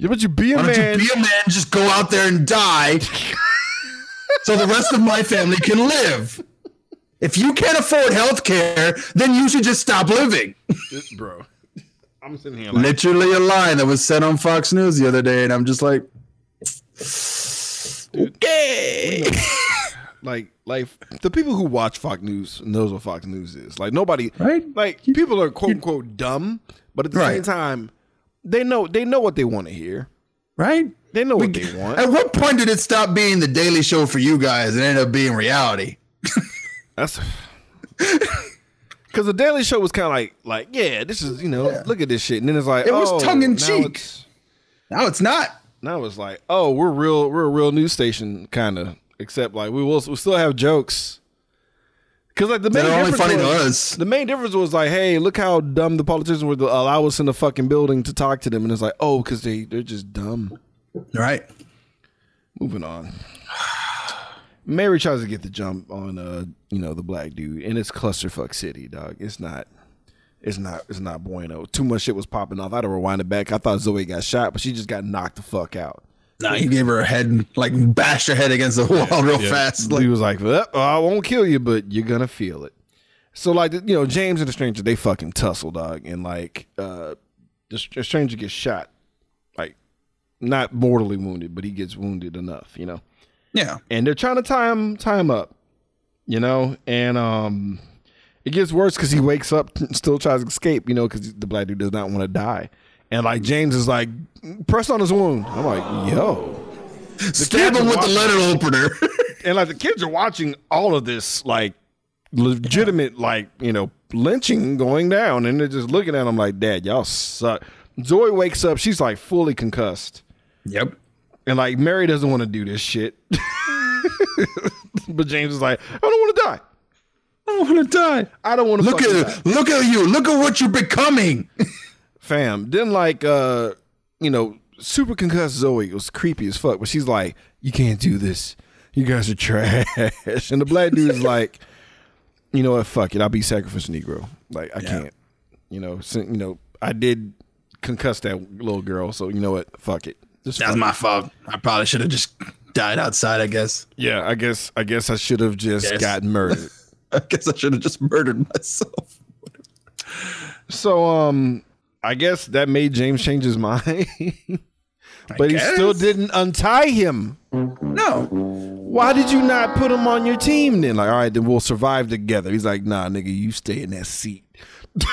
How about you be a Why don't man? you be a man, just go out there and die <laughs> so the rest of my family can live. If you can't afford health care, then you should just stop living. bro. I'm sitting here like, Literally a line that was said on Fox News the other day, and I'm just like, okay. Like like the people who watch Fox News knows what Fox News is. Like nobody Right. like people are quote unquote dumb, but at the same time, they know they know what they want to hear. right? They know what We- they want. At what point did it stop being the Daily Show for you guys and end up being reality? That's because <laughs> the Daily Show was kind of like, like, yeah, this is you know, look at this shit, and then it's like, It was oh, tongue in now cheek. it's- No, it's not. Now it's like, oh, we're real, we're a real news station, kind of. Except like we will, we still have jokes. Because like the main They're only difference funny to was, us. The main difference was like, hey, look how dumb the politicians were to allow us in the fucking building to talk to them, and it's like, oh, because they they're just dumb. Right. Moving on. <sighs> Mary tries to get the jump on uh, you know, the black dude, and it's clusterfuck city, dog. It's not it's not it's not bueno. Too much shit was popping off. I had to rewind it back. I thought Zoe got shot, but she just got knocked the fuck out. Nah, he gave her a head, and like bashed her head against the wall real fast. Like, he was like, well, I won't kill you, but you're gonna feel it. So like you know, James and the stranger, they fucking tussle, dog, and like uh the, the stranger gets shot, like not mortally wounded, but he gets wounded enough, you know. yeah. and they're trying to tie him tie him up, you know, and um, it gets worse because he wakes up, and still tries to escape, you know, because the black dude does not want to die, and like James is like press on his wound. I'm like, yo, Stab kids him with the letter opener. <laughs> and like the kids are watching all of this like legitimate like you know lynching going down, and they're just looking at him like, Dad, y'all suck. Zoe wakes up, she's like fully concussed. yep. And like Mary doesn't want to do this shit. <laughs> but James is like, I don't want to die. I don't want to die. I don't want to Look at die. look at you. Look at what you're becoming. <laughs> Fam. Then like uh, you know, super concussed Zoe was creepy as fuck, but she's like, You can't do this. You guys are trash. <laughs> And the black dude is like, you know what, fuck it. I'll be sacrificial Negro. Like I can't. You know, you know, I did concuss that little girl, so you know what? Fuck it. Just That's my fault. I probably should have just died outside. I guess. Yeah, I guess I guess I should have just Yes. gotten murdered. <laughs> I guess I should have just murdered myself. So um I guess that made James change his <laughs> mind. but he still didn't untie him. No. Why did you not put him on your team then? Like, all right, then we'll survive together. He's like, nah, nigga, you stay in that seat. <laughs>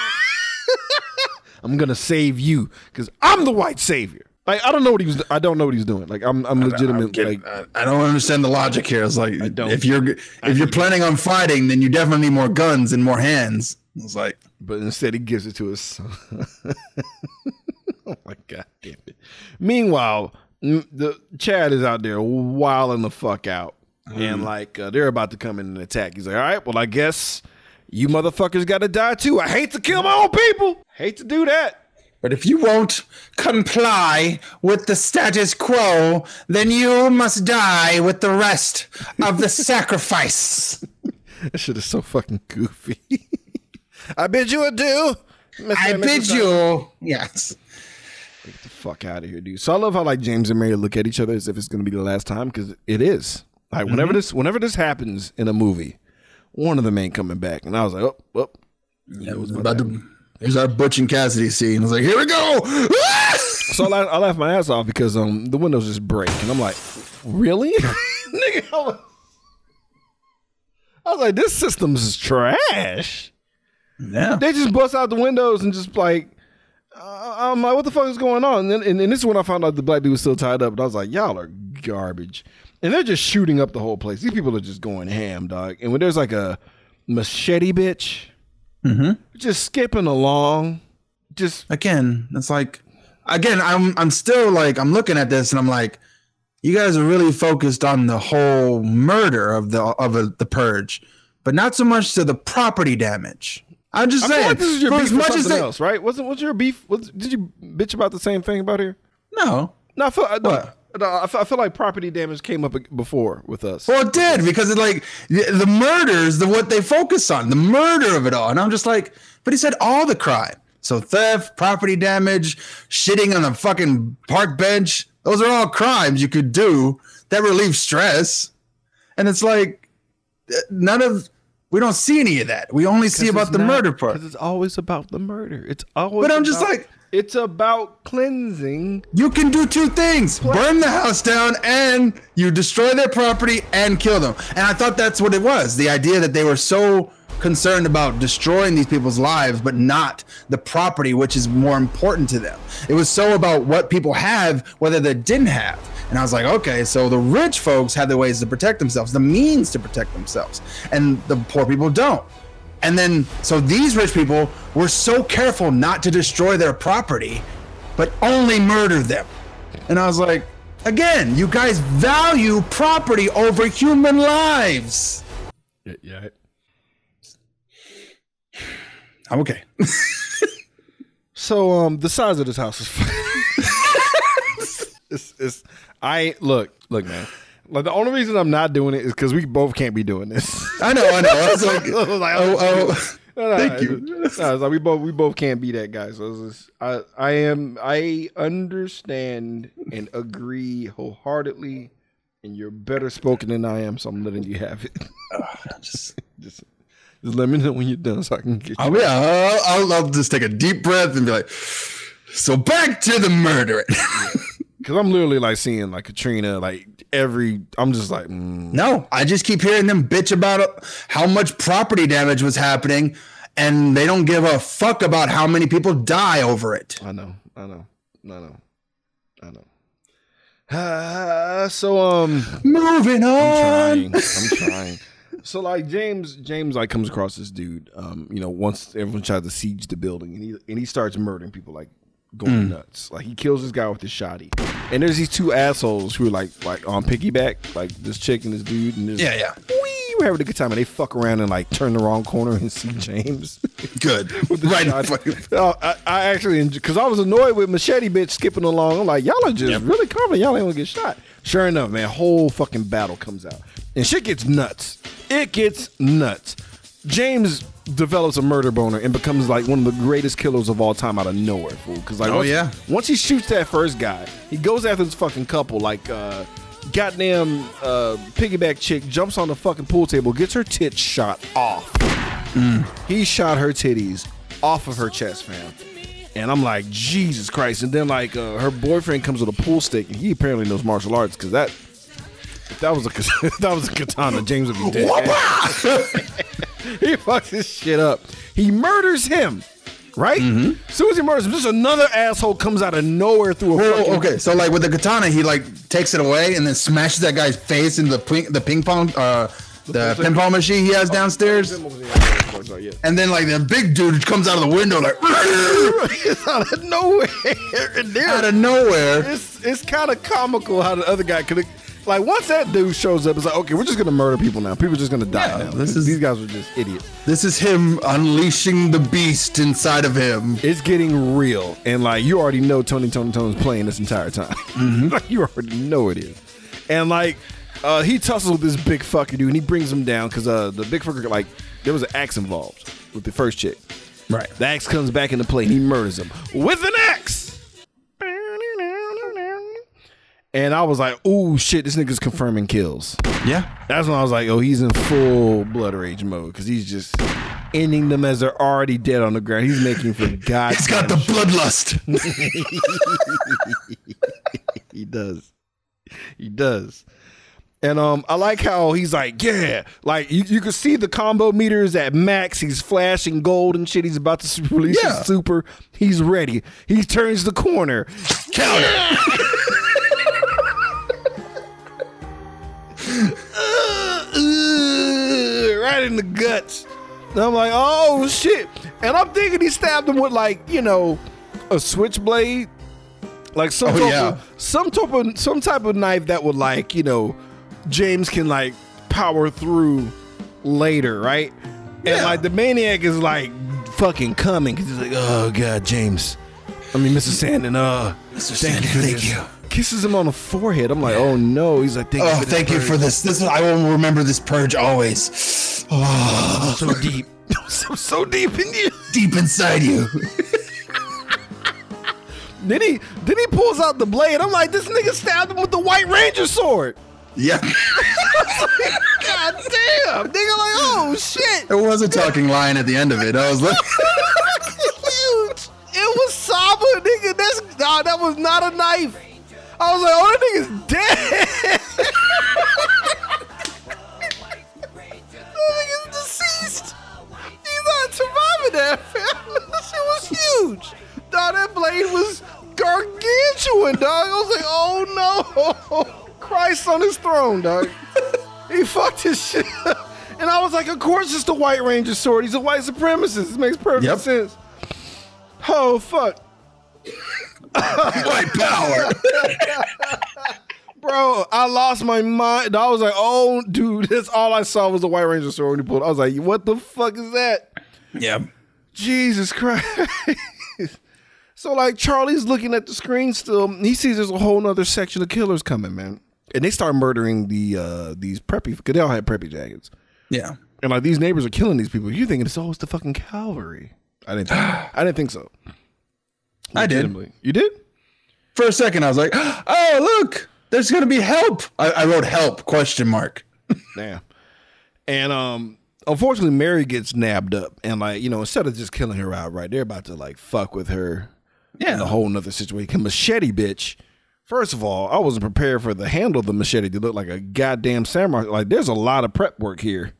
I'm gonna save you because I'm the white savior. Like, I don't know what he was. I don't know what he's doing. Like, I'm, I'm legitimate. Get- like, I- I don't understand the logic here. It's like don't. if you're if you're planning on fighting, then you definitely need more guns and more hands. It's like but instead he gives it to his son. <laughs> oh my god damn it! Meanwhile, the Chad is out there wilding the fuck out, and like uh, they're about to come in and attack. He's like, "All right, well, I guess you motherfuckers got to die too. I hate to kill my own people. Hate to do that." But if you won't comply with the status quo, then you must die with the rest of the <laughs> sacrifice. That shit is so fucking goofy. <laughs> I bid you adieu. Mr. I bid you. Yes. Get the fuck out of here, dude. So I love how like James and Mary look at each other as if it's gonna be the last time because it is. Like whenever this whenever this happens in a movie, one of them ain't coming back, and I was like, oh, oh. Yeah, it was about to. There's our Butch and Cassidy scene. I was like, here we go. <laughs> So I, laugh, I laughed my ass off because um the windows just break, and I'm like, really, <laughs> nigga. I was, I was like, this system's is trash. Yeah. They just bust out the windows and just like. Uh, I'm like, what the fuck is going on? And, then, and, and this is when I found out the black dude was still tied up. And I was like, y'all are garbage. And they're just shooting up the whole place. These people are just going ham, dog. And when there's like a machete bitch, just skipping along, just again, it's like again, I'm I'm still like I'm looking at this and I'm like, you guys are really focused on the whole murder of the of a, the purge, but not so much to the property damage. I'm just I saying, like this is your beef as for much as something they, else, right? What's your beef? Was, did you bitch about the same thing about here? no, No, I feel, I, no, I feel, I feel like property damage came up before with us. Well, it did because it like the, the murders, the what they focus on, the murder of it all, and I'm just like, but he said all the crime. So theft, property damage, shitting on a fucking park bench, those are all crimes you could do that relieve stress. And it's like uh, none of we don't see any of that. We only see about the murder part. Because it's always about the murder. It's always. But I'm just like- it's about cleansing. You can do two things: burn the house down, and you destroy their property and kill them. And I thought that's what it was. The idea that they were so concerned about destroying these people's lives, but not the property, which is more important to them. It was so about what people have, whether they didn't have. And I was like, okay, so the rich folks have the ways to protect themselves, the means to protect themselves, and the poor people don't. And then, so these rich people were so careful not to destroy their property, but only murder them. And I was like, again, you guys value property over human lives. Yeah, yeah. I'm okay. So um, the size of this house is. <laughs> <laughs> it's, it's I look look man. Like the only reason I'm not doing it is because we both can't be doing this. I know, I know. <laughs> I was like, I was like, oh, oh. oh. No, no, <laughs> Thank you. No, it's like we both we both can't be that guy. So just, I I am I understand and agree wholeheartedly, and you're better spoken than I am. So I'm letting you have it. Ah, <laughs> just, just just let me know when you're done so I can get. You. oh, yeah, I'll, I'll, I'll just take a deep breath and be like, so back to the murder. Because I'm literally like seeing like Katrina like every. I'm just like. Mm, no, I just keep hearing them bitch about how much property damage was happening, and they don't give a fuck about how many people die over it. I know, I know, I know, I know. Uh, <sighs> so um, Moving on. I'm trying. I'm <laughs> trying. So like James, James like comes across this dude. Um, you know, once everyone tries to siege the building, and he and he starts murdering people like going nuts. Like he kills this guy with his shotty. And there's these two assholes who are like like on piggyback, like this chick and this dude, and this Yeah, yeah. Wee, we're having a good time, and they fuck around and like turn the wrong corner and see James. <laughs> Good. the Right. Oh, I, I actually because I was annoyed with machete bitch skipping along. I'm like, y'all are just really confident y'all ain't gonna get shot. Sure enough, man, whole fucking battle comes out and shit gets nuts. It gets nuts. James develops a murder boner and becomes like one of the greatest killers of all time out of nowhere, fool. Because like, Oh, once, yeah. once he shoots that first guy, he goes after this fucking couple, like uh, goddamn uh, piggyback chick jumps on the fucking pool table, gets her tits shot off. He shot her titties off of her chest, fam. And I'm like, Jesus Christ. And then like uh, her boyfriend comes with a pool stick, and he apparently knows martial arts because that if that was a if <laughs> that was a katana, James would be dead. <laughs> <laughs> he fucks this shit up. He murders him. Right? As soon as he murders him, just another asshole comes out of nowhere through a Oh, fucking okay, so like with the katana, he like takes it away and then smashes that guy's face into the ping, the ping pong, uh, the ping pong machine he has downstairs. And then like the big dude comes out of the window like <laughs> it's out of nowhere. <laughs> Out of nowhere. it's it's kind of comical how the other guy could like once that dude shows up, it's like okay, we're just gonna murder people now. People are just gonna die Yeah, now. this is- These guys are just idiots. This is him unleashing the beast inside of him. It's getting real, and like you already know, Tony Tony Tony's playing this entire time. Mm-hmm. <laughs> like you already know it is, and like uh, he tussles with this big fucker dude, and he brings him down because uh, the big fucker like there was an axe involved with the first chick. Right. The axe comes back into play, and he murders him with an axe. And I was like, "Ooh, shit! This nigga's confirming kills." Yeah. That's when I was like, "Oh, he's in full blood rage mode because he's just ending them as they're already dead on the ground. He's making for <laughs> God. He's got the bloodlust. <laughs> He does. He does. And um, I like how he's like, yeah, like you, you can see the combo meters at max. He's flashing gold and shit. He's about to release Yeah. his super. He's ready. He turns the corner. Counter. <laughs> Uh, right in the guts. And I'm like, oh shit. And I'm thinking he stabbed him with like, you know, a switchblade. Like some Oh, type yeah. of some type of some type of knife that would like, you know, James can like power through later, right? And like the maniac is like fucking coming because he's like, oh god, James. I mean, Mr. Sandin, uh, Mr. thank you Sandin, for thank you. Kisses him on the forehead. I'm like, oh no. He's like, thank you. Oh, for this thank you purge." for this. This I will remember this purge always. Oh, <sighs> so deep, <laughs> so so deep in you. deep inside you. Then he then he pulls out the blade. I'm like, this nigga stabbed him with the White Ranger sword. Yeah. <laughs> God damn, nigga, like, oh shit, There was a talking lion at the end of it. I was like, <laughs> huge. It was Saba, nigga. That's nah, that was not a knife. I was like, oh, that nigga's dead. <laughs> that nigga's deceased. He's not surviving that, fam. <laughs> that shit was huge. Dog, that blade was gargantuan, dog. I was like, oh no. <laughs> Christ on his throne, dog. he fucked his shit up. And I was like, of course it's the White Ranger sword. He's a white supremacist. It makes perfect Yep. sense. Oh, fuck. White power. Bro, I lost my mind. I was like, oh, dude, that's all I saw was the White Ranger sword when he pulled. I was like, what the fuck is that? yeah. Jesus Christ. so like Charlie's looking at the screen still. He sees there's a whole nother section of killers coming, man. And they start murdering the uh these preppy because they all had preppy jackets. Yeah. And like these neighbors are killing these people. You're thinking it's always the fucking cavalry. I didn't think I didn't think so. I did. You did? For a second, I was like, <gasps> "Oh, look, there's gonna be help." I, I wrote "help?" question mark. <laughs> Damn. And um unfortunately Mary gets nabbed up and like, you know, instead of just killing her outright, they're about to like fuck with her Yeah, in a whole nother situation. Machete bitch. First of all, I wasn't prepared for the handle of the machete to look like a goddamn samurai. Like there's a lot of prep work here.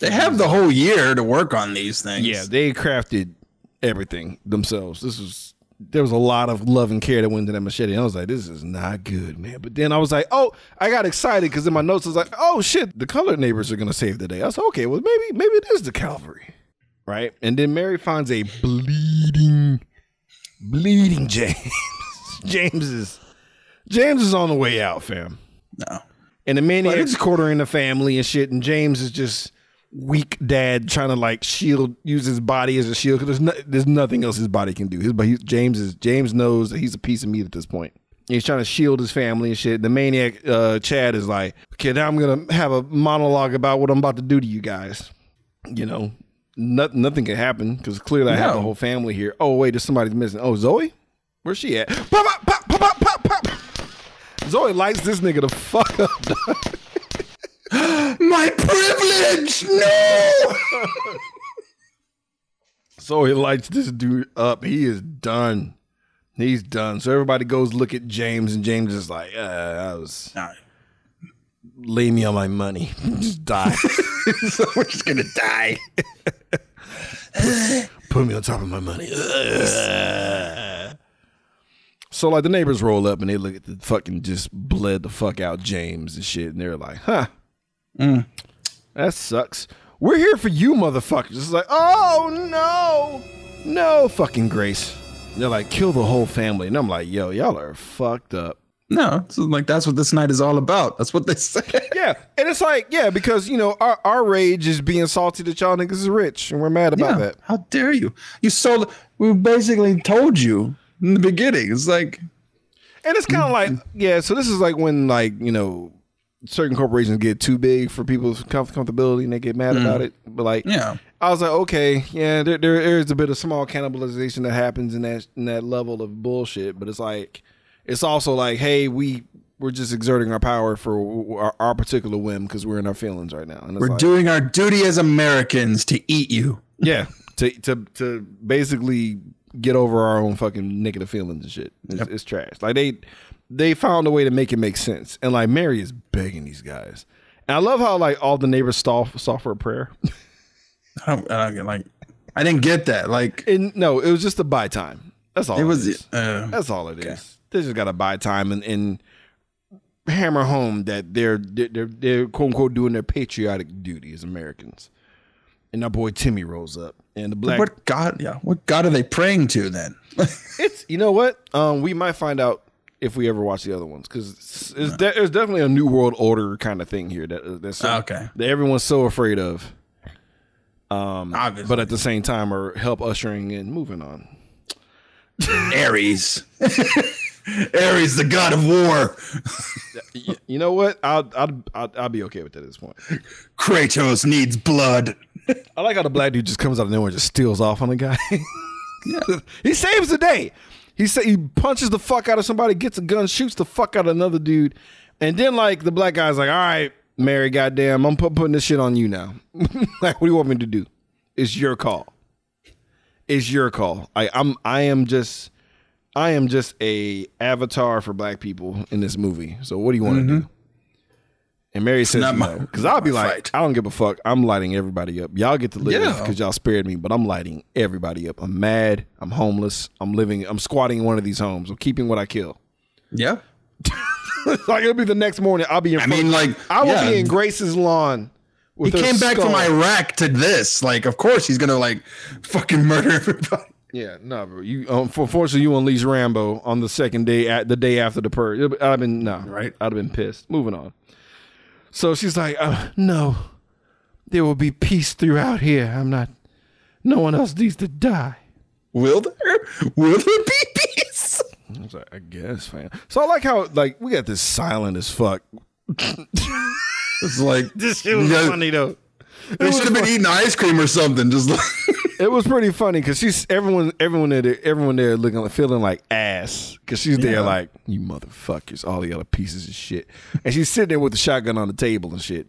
They have the whole year to work on these things. Yeah, they crafted everything themselves. This was there was a lot of love and care that went into that machete. And I was like, this is not good, man. But then I was like, oh, I got excited because in my notes I was like, oh shit, the colored neighbors are gonna save the day. I was like, okay, well maybe maybe it is the cavalry, right? And then Mary finds a bleeding, bleeding James. <laughs> James is James is on the way out, fam. No. And the maniac's quartering the family and shit, and James is just weak dad trying to like shield, use his body as a shield because there's no, there's nothing else his body can do. His but he, James is James knows that he's a piece of meat at this point. He's trying to shield his family and shit. The maniac uh, Chad is like, okay, now I'm gonna have a monologue about what I'm about to do to you guys. You know, not, nothing can happen because clearly I have No. the whole family here. Oh wait, there's somebody's missing. Oh Zoe, where's she at? Pop, pop, pop, pop, pop, pop, pop. Zoe lights this nigga the fuck up. <laughs> My privilege. No. <laughs> So he lights this dude up. He is done. He's done. So everybody goes look at James, and James is like, uh, "I was No. lay me on my money, <laughs> just die, <laughs> so we're just gonna die. put me on top of my money." So like the neighbors roll up and they look at the fucking just bled the fuck out James and shit, and they're like, "Huh, Mm. that sucks. We're here for you, motherfuckers." It's like, "Oh no, no fucking grace." They're like, "Kill the whole family," and I'm like, "Yo, y'all are fucked up." No, so like that's what this night is all about. That's what they <laughs> say. Yeah, and it's like, yeah, because you know our, our rage is being salty that y'all niggas is rich, and we're mad about Yeah. that. How dare you? You sold. We basically told you in the beginning. It's like And it's kind of mm. like, yeah. So this is like when like you know certain corporations get too big for people's comfortability and they get mad about mm. it. But like, Yeah. I was like, okay, yeah, there, there is a bit of small cannibalization that happens in that in that level of bullshit. But it's like, it's also like, hey, we we're just exerting our power for our, our particular whim because we're in our feelings right now. And it's we're like, doing our duty as Americans to eat you. <laughs> Yeah, to to to basically get over our own fucking negative feelings and shit. It's, it's trash. Like they they found a way to make it make sense, and like Mary is begging these guys, and I love how like all the neighbors stall saw for a prayer. <laughs> I don't, I don't get like. I didn't get that. Like and no, it was just a buy time. That's all. it It was. is. Uh, That's all it is. They just got to buy time and, and hammer home that they're, they're they're they're quote unquote doing their patriotic duty as Americans. And our boy Timmy rolls up, and the black what God? Yeah. What God are they praying to then? <laughs> It's you know what? Um, we might find out if we ever watch the other ones because it's, it's de- there's definitely a new world order kind of thing here that that's so, Okay. that everyone's so afraid of. Um, Obviously. but at the same time, are help ushering and moving on. <laughs> Ares. <laughs> Ares, the god of war. You know what? I'll, I'll I'll I'll be okay with that at this point. Kratos needs blood. I like how the black dude just comes out of nowhere and just steals off on the guy. <laughs> yeah. he saves the day. He say he punches the fuck out of somebody, gets a gun, shoots the fuck out of another dude, and then like the black guy's like, "All right, Mary, goddamn, I'm put, putting this shit on you now. <laughs> like, what do you want me to do? It's your call. It's your call. I, I'm I am just I am just a avatar for black people in this movie. So what do you want to mm-hmm. do? And Mary says not no. Because I'll be like, fight. I don't give a fuck. I'm lighting everybody up. Y'all get to live Yeah. because y'all spared me, but I'm lighting everybody up. I'm mad. I'm homeless. I'm living, I'm squatting in one of these homes. I'm keeping what I kill. Yeah. <laughs> like it'll be the next morning. I'll be in I front- mean, like, I will yeah. be in Grace's lawn. He came back from. Iraq to this. Like, of course he's gonna like fucking <laughs> murder everybody. Yeah, no, bro. You um, for- fortunately you unleashed Rambo on the second day at the day after the purge. I'd have been no, Right. I'd have been pissed. Moving on. So she's like, uh, no, there will be peace throughout here. I'm not. No one else needs to die. Will there? Will there be peace? I was like, I guess, fam. So I like how like we got this silent as fuck. It's like <laughs> This shit was Yeah. funny though. they should have been eating ice cream or something. Just like It was pretty funny because she's everyone, everyone there, everyone there looking, feeling like ass because she's there Yeah. like you motherfuckers, all the other pieces of shit, and she's sitting there with the shotgun on the table and shit,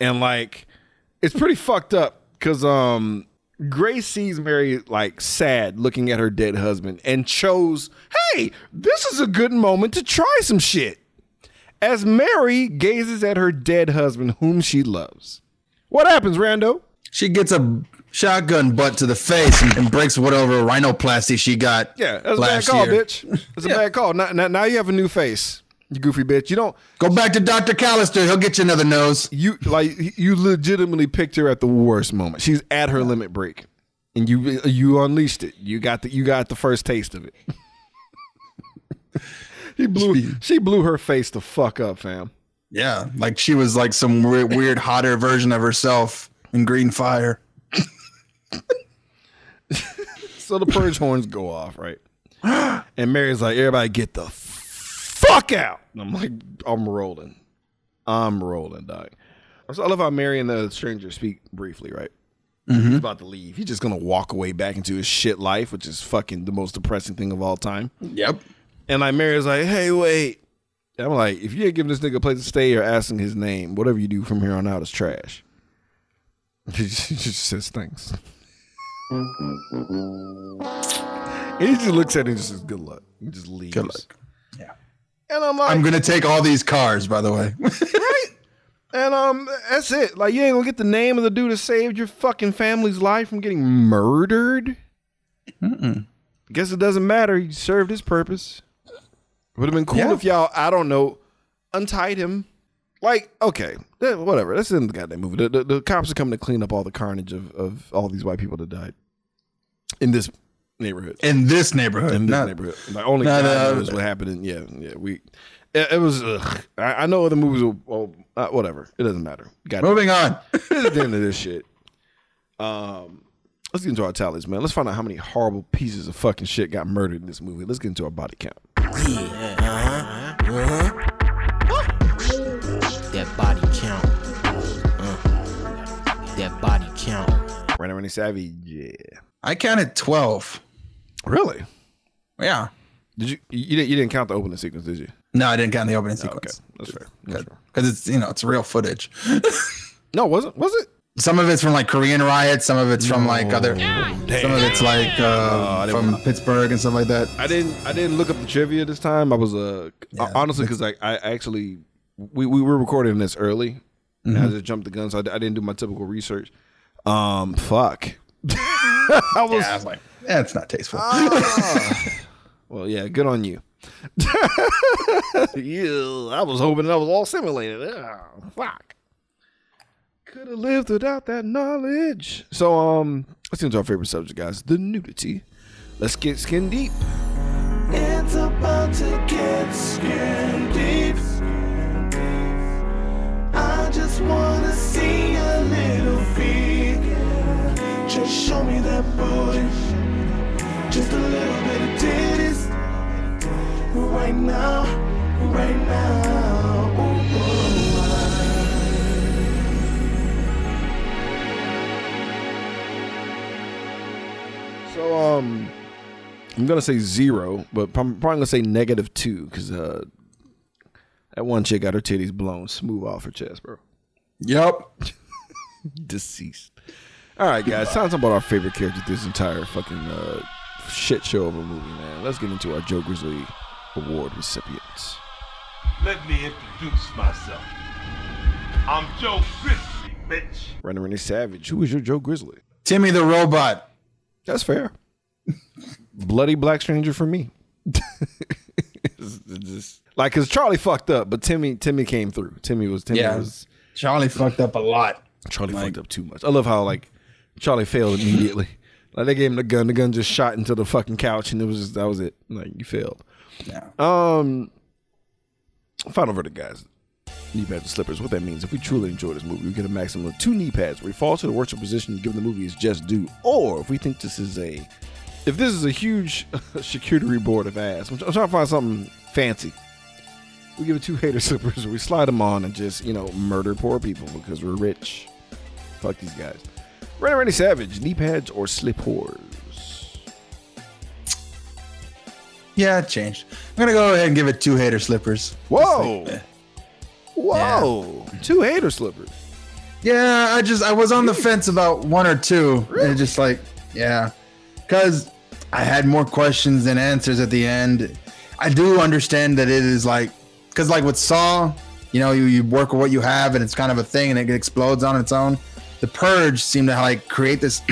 and like it's pretty fucked up because um Grace sees Mary like sad, looking at her dead husband, and chose, hey, this is a good moment to try some shit. As Mary gazes at her dead husband, whom she loves, what happens, Rando? she gets a shotgun butt to the face and, and breaks whatever rhinoplasty she got. Yeah, that's a bad call, year. bitch. That's a bad call. Now, now, now you have a new face, you goofy bitch. You don't, Go back to Dr. Callister. He'll get you another nose. you like, you legitimately picked her at the worst moment. She's at her limit break, and you, you unleashed it. You got the, you got the first taste of it. <laughs> he blew, she blew her face the fuck up, fam. Yeah, like she was like some weird, weird hotter version of herself in Green Fire. <laughs> So the purge horns go off, right? <gasps> And Mary's like, everybody get the fuck out. And I'm like, I'm rolling. I'm rolling, dog. So I love how Mary and the stranger speak briefly, right? He's mm-hmm. about to leave. He's just gonna walk away back into his shit life, which is fucking the most depressing thing of all time. Yep. And like Mary's like, hey, wait. And I'm like, if you ain't giving this nigga a place to stay or asking his name, whatever you do from here on out is trash. He just, he just says thanks. And he just looks at him and just says, good luck. He just leaves. Good luck. Yeah. And I'm like, I'm gonna take all these cars, by the way. <laughs> Right. And um, that's it. Like, you ain't gonna get the name of the dude that saved your fucking family's life from getting murdered. Guess it doesn't matter. He served his purpose. Would have been cool Yeah. if y'all, I don't know, untied him. Like, okay, eh, whatever. That's in the goddamn movie. The, the, the cops are coming to clean up all the carnage of, of all these white people that died in this neighborhood. in this neighborhood. In this not- neighborhood, the only not, God uh, knows what happened. In, yeah, yeah. We, it, it was. Ugh. I, I know other movies. Will, well, uh, whatever. It doesn't matter. Got Moving on. <laughs> this is the end of this shit. Um, let's get into our tallies, man. Let's find out how many horrible pieces of fucking shit got murdered in this movie. Let's get into our body count. That body count. Uh, that body count. Randy Randy Savage. Yeah. I counted twelve. Really? Yeah. Did you? You didn't? You didn't count the opening sequence, did you? No, I didn't count the opening sequence. that's fair. That's fair. Because it's you know it's real footage. <laughs> No, was it? Was it? Some of it's from like Korean riots. Some of it's from like other. Some of it's like uh, I didn't from Pittsburgh and stuff like that. I didn't. I didn't look up the trivia this time. I was uh Yeah, honestly because I, I actually we, we were recording this early. And Mm-hmm. I just jumped the gun, so I, I didn't do my typical research. Um, fuck. <laughs> I was. Yeah, I was like, yeah, it's not tasteful. <laughs> Well, yeah, good on you. <laughs> yeah, I was hoping that was all simulated. Ah, fuck. Could have lived without that knowledge. So, um, let's get into our favorite subject, guys: the nudity. Let's get skin deep. It's about to get skin wanna see a little feet. Just show me that booty. Just a little bit of titties. Right now, right now. Ooh, ooh, So, um, I'm gonna say zero, but I'm probably gonna say negative two because uh, that one chick got her titties blown smooth off her chest, bro. Yep. <laughs> Deceased. All right, guys, time to talk about our favorite character this entire fucking uh, shit show of a movie, man. Let's get into our Joe Grizzly Award recipients. Let me introduce myself. I'm Joe Grizzly, bitch. Randy Randy Savage. Who is your Joe Grizzly? Timmy the robot. That's fair. Bloody black stranger for me. <laughs> <laughs> It's just- like, cause Charlie fucked up, but Timmy Timmy came through. Timmy was Timmy Yeah. was Charlie fucked up a lot. Charlie fucked up too much. I love how like Charlie failed immediately. <laughs> Like they gave him the gun, the gun just shot into the fucking couch, and it was just that was it. Like you failed. Yeah. Um, final verdict, guys. Knee pads and slippers. What that means, if we truly enjoy this movie, we get a maximum of two knee pads. We fall to the worship position given the movie is just due, or if we think this is a, if this is a huge <laughs> charcuterie board of ass, I'm, I'm trying to find something fancy. We give it two hater slippers. We slide them on and just you know murder poor people because we're rich. Fuck these guys. Randy Randy Savage, knee pads or slip whores. Yeah, it changed. I'm gonna go ahead and give it two hater slippers. Whoa. eh. Whoa, two hater slippers. Yeah, I just I was on the fence about one or two, and just like yeah, because I had more questions than answers at the end. I do understand that it is like because like with Saw, you know, you, you work with what you have, and it's kind of a thing, and it explodes on its own. The Purge seemed to like create this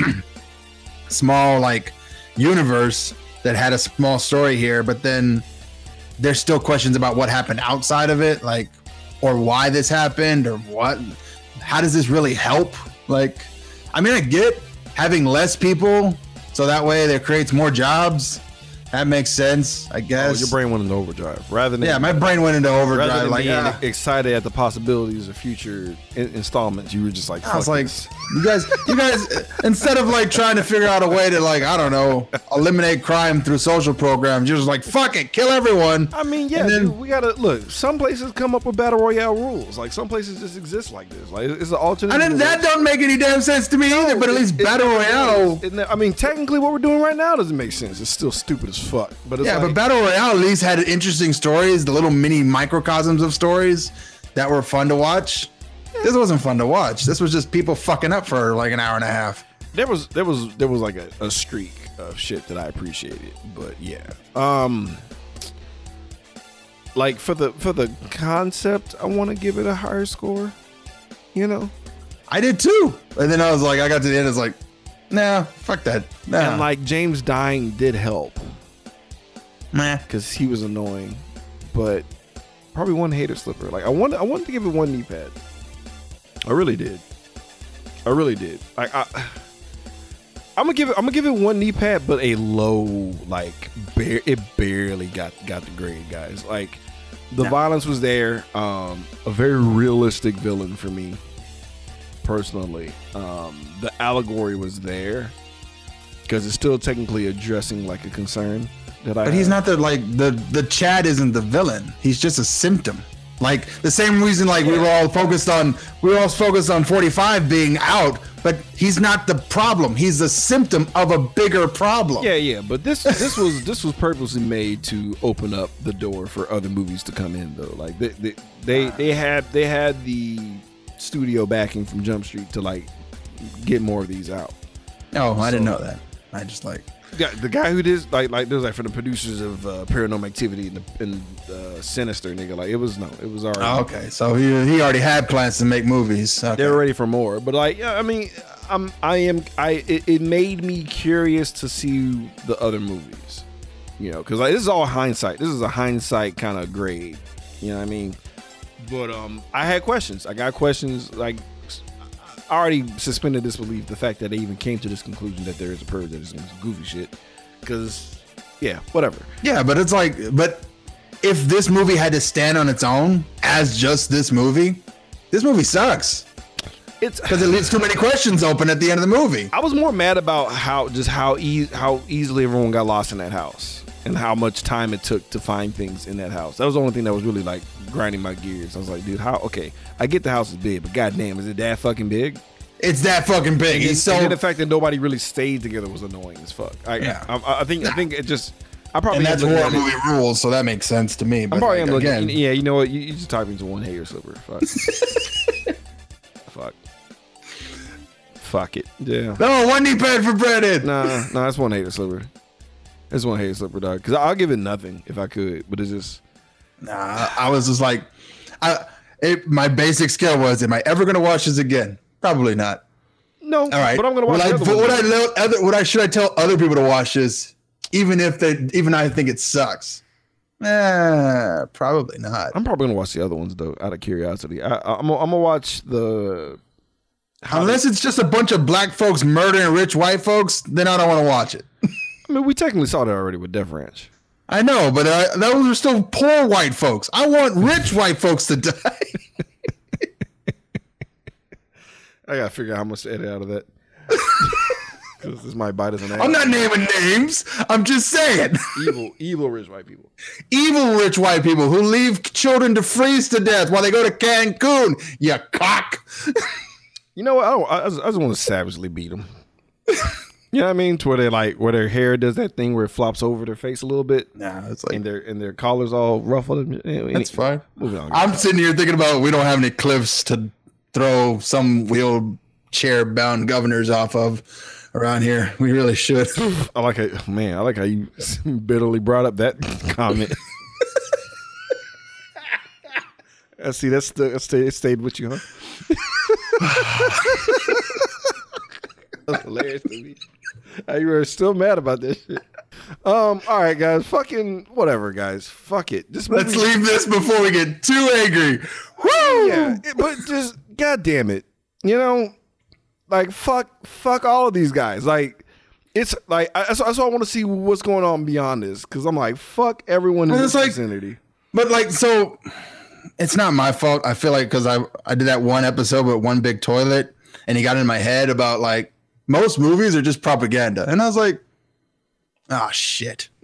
<clears throat> small like universe that had a small story here, but then there's still questions about what happened outside of it, like or why this happened or what how does this really help? Like, I mean, I get having less people so that way there creates more jobs. That makes sense, I Oh, guess. your brain went into overdrive rather than yeah, my brain went into rather overdrive. than Like, being ah. excited at the possibilities of future in- installments. You were just like, I was like, this." you guys, you guys, instead of like trying to figure out a way to like, I don't know, eliminate crime through social programs, you're just like, fuck it, kill everyone. I mean, yeah, then- dude, we gotta look. Some places come up with battle royale rules. Like some places just exist like this. Like it's an alternate. And then that don't make any damn sense to me either. But at least It- it battle never royale. It I mean, technically, what we're doing right now doesn't make sense. It's still stupid as fuck. But it's yeah, like, but battle royale at least had interesting stories, the little mini microcosms of stories that were fun to watch. This wasn't fun to watch. This was just people fucking up for like an hour and a half. there was there was there was like a, a streak of shit that I appreciated. But yeah, um, like for the for the concept, I want to give it a higher score. You know, I did too. And then I was like, I got to the end, I was like, nah, fuck that. Nah. and like James dying did help Meh. because he was annoying, but probably one hater slipper. Like I wanted I wanted to give it one knee pad. I really did. I really did. Like I. <sighs> I'm gonna give it. I'm gonna give it one knee pad, but a low, like, bare. It barely got got the grade, guys. Like, the violence was there. Um, a very realistic villain for me, personally. Um, the allegory was there because it's still technically addressing like a concern that I. But he's not the like the the Chad isn't the villain. He's just a symptom. Like the same reason like we were all focused on we were all focused on 45 being out, but he's not the problem. He's a symptom of a bigger problem. Yeah, yeah, but this this was this was purposely made to open up the door for other movies to come in though. Like they they they, ah. they had they had the studio backing from Jump Street to like get more of these out. Oh, I didn't know that. I just like Yeah, the guy who did like like there's like for the producers of uh, Paranormal Activity and, the, and uh, Sinister nigga like it was no it was already oh, okay. So he he already had plans to make movies. Okay. they're ready for more. But like, yeah, I mean, I'm, I am, I. It, it made me curious to see the other movies, you know, because like this is all hindsight. This is a hindsight kind of grade, you know what I mean? But um, I had questions. I got questions. Like, I already suspended disbelief the fact that they even came to this conclusion that there is a purge that is goofy shit. Because, yeah, whatever. Yeah, but it's like, but if this movie had to stand on its own as just this movie, this movie sucks It's <sighs> because it leaves too many questions open at the end of the movie. I was more mad about how just how e- how easily everyone got lost in that house and how much time it took to find things in that house. That was the only thing that was really like grinding my gears. I was like, dude, how? Okay, I get the house is big, but goddamn, is it that fucking big? It's that fucking big. And, so and the fact that nobody really stayed together was annoying as fuck. I, Yeah. I, I think I think it just I probably and that's horror it- movie rules, so that makes sense to me. But I'm probably like, am looking. again, yeah, you know what? You, you just typed into one hater slipper. Fuck. <laughs> Fuck. Fuck it. Yeah. no one knee pad for Brennan. Nah, nah, that's one hater slipper. That's to hate slipper, dog. Because I'll give it nothing if I could, but it's just Nah, I was just like, I it, my basic scale was, am I ever going to watch this again? Probably not. No, All right, but I'm gonna watch Would I, other but would I, let other, would I should I tell other people to watch this, even if they, even I think it sucks? Eh, probably not. I'm probably gonna watch the other ones though, out of curiosity. I, I, I'm gonna, I'm gonna watch the. Unless it's just a bunch of black folks murdering rich white folks, then I don't want to watch it. <laughs> I mean, we technically saw that already with Death Ranch. I know, but uh, those are still poor white folks. I want rich white folks to die. <laughs> I gotta figure out how much to edit out of that. <laughs> Because this might bite us in the I'm not naming names. I'm just saying. evil, evil rich white people. Evil rich white people who leave children to freeze to death while they go to Cancun. You cock. You know what? I, don't, I, just, I just want to savagely beat them. <laughs> you know what I mean? To where they like where their hair does that thing where it flops over their face a little bit, Nah, it's like and their and their collars all ruffled. That's fine. Moving on. I'm sitting here thinking about we don't have any cliffs to throw some wheelchair bound governors off of around here. We really should. <laughs> I like how man. I like how you <laughs> bitterly brought up that <laughs> comment. I see. That's the that stayed, it stayed with you, huh? That's hilarious to me. <laughs> You were still mad about this shit. Um. All right, guys. Fucking whatever, guys. Fuck it. This Let's movie- leave this before we get too angry. Woo! Yeah, it- but just god damn it, you know, like fuck, fuck all of these guys. Like it's like I, that's, that's why I want to see what's going on beyond this because I'm like fuck everyone in this like- vicinity. But like, so it's not my fault. I feel like because I I did that one episode with one big toilet, and he got in my head about like most movies are just propaganda, and I was like, oh shit. <laughs>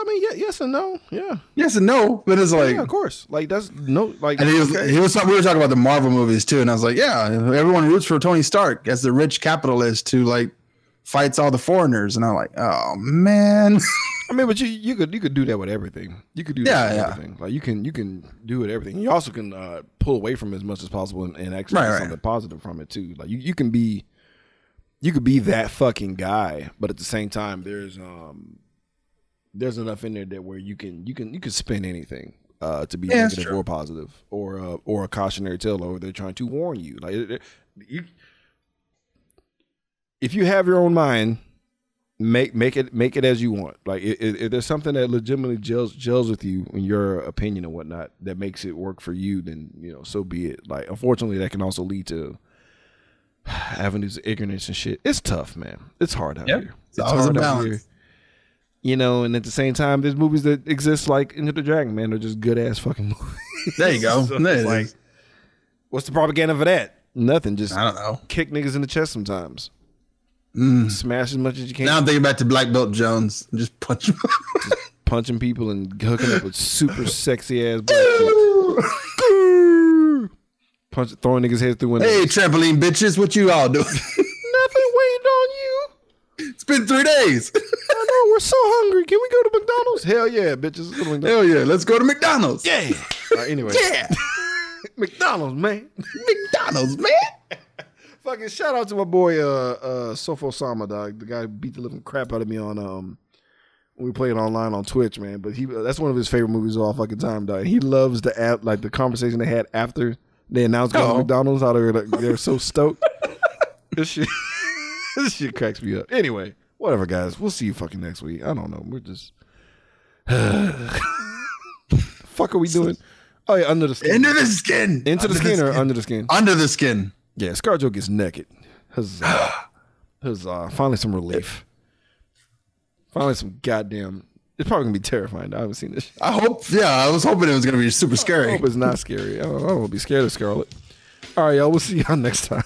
I mean, yeah, yes and no, yeah, yes and no, but it's like. yeah, of course. Like that's no, like And he was, okay. he was, we were talking about the Marvel movies too, and I was like, yeah, everyone roots for Tony Stark as the rich capitalist who like fights all the foreigners, and I'm like, oh man, <laughs> I mean, but you you could you could do that with everything. You could do Yeah, that with yeah. everything. Like you can you can do it everything. You also can uh, pull away from it as much as possible and, and actually Right, get right. something positive from it too. Like you, you can be you could be that fucking guy, but at the same time, there's um there's enough in there that where you can you can you can spin anything uh to be Yeah, negative or positive or uh, or a cautionary tale or they're trying to warn you. Like it- it- you if you have your own mind make make it make it as you want. Like i- i- if there's something that legitimately gels gels with you in your opinion and whatnot that makes it work for you, then you know so be it. Like unfortunately, that can also lead to <sighs> avenues of ignorance and shit. It's tough, man. It's hard out Yep. here. It's always a out balance. You know, and at the same time, there's movies that exist like Enter the Dragon, man. They're just good ass fucking <laughs> movies. there you go. <laughs> So There like, what's the propaganda for that? Nothing. Just I don't know. kick niggas in the chest sometimes. Mm. Smash as much as you can. Now I'm thinking back to Black Belt Jones, just punch. him. punching people and hooking up with super <laughs> sexy ass black chicks. Punch, throwing niggas' heads through windows. hey, trampoline bitches, what you all doing? <laughs> Nothing waiting on you. it's been three days. I know we're so hungry. Can we go to McDonald's? Hell yeah, bitches. Let's go to McDonald's. Hell yeah, let's go to McDonald's. Yeah. <laughs> All right, anyway, Yeah, <laughs> McDonald's, man. McDonald's, man. Fucking shout out to my boy uh uh Sofo Sama, dog. The guy beat the living crap out of me on um when we played online on Twitch, man. But he that's one of his favorite movies of all fucking time, dog. He loves the app like the conversation they had after they announced going to. McDonald's, how they're like, they're so stoked. <laughs> this shit <laughs> this shit cracks me up. Anyway, whatever guys. We'll see you fucking next week. I don't know. We're just <sighs> fuck are we doing? Oh yeah, under the skin. Into the skin. Into the Under skin or under the skin? Under the skin. Yeah, ScarJo gets naked. Huzzah. <gasps> Huzzah. Finally some relief. Finally some goddamn. It's probably gonna be terrifying. I haven't seen this. Shit. I hope. Yeah, I was hoping it was gonna be super I scary. hope it's not scary. I don't, I don't want to be scared of Scarlett. All right, y'all. We'll see y'all <laughs> next time.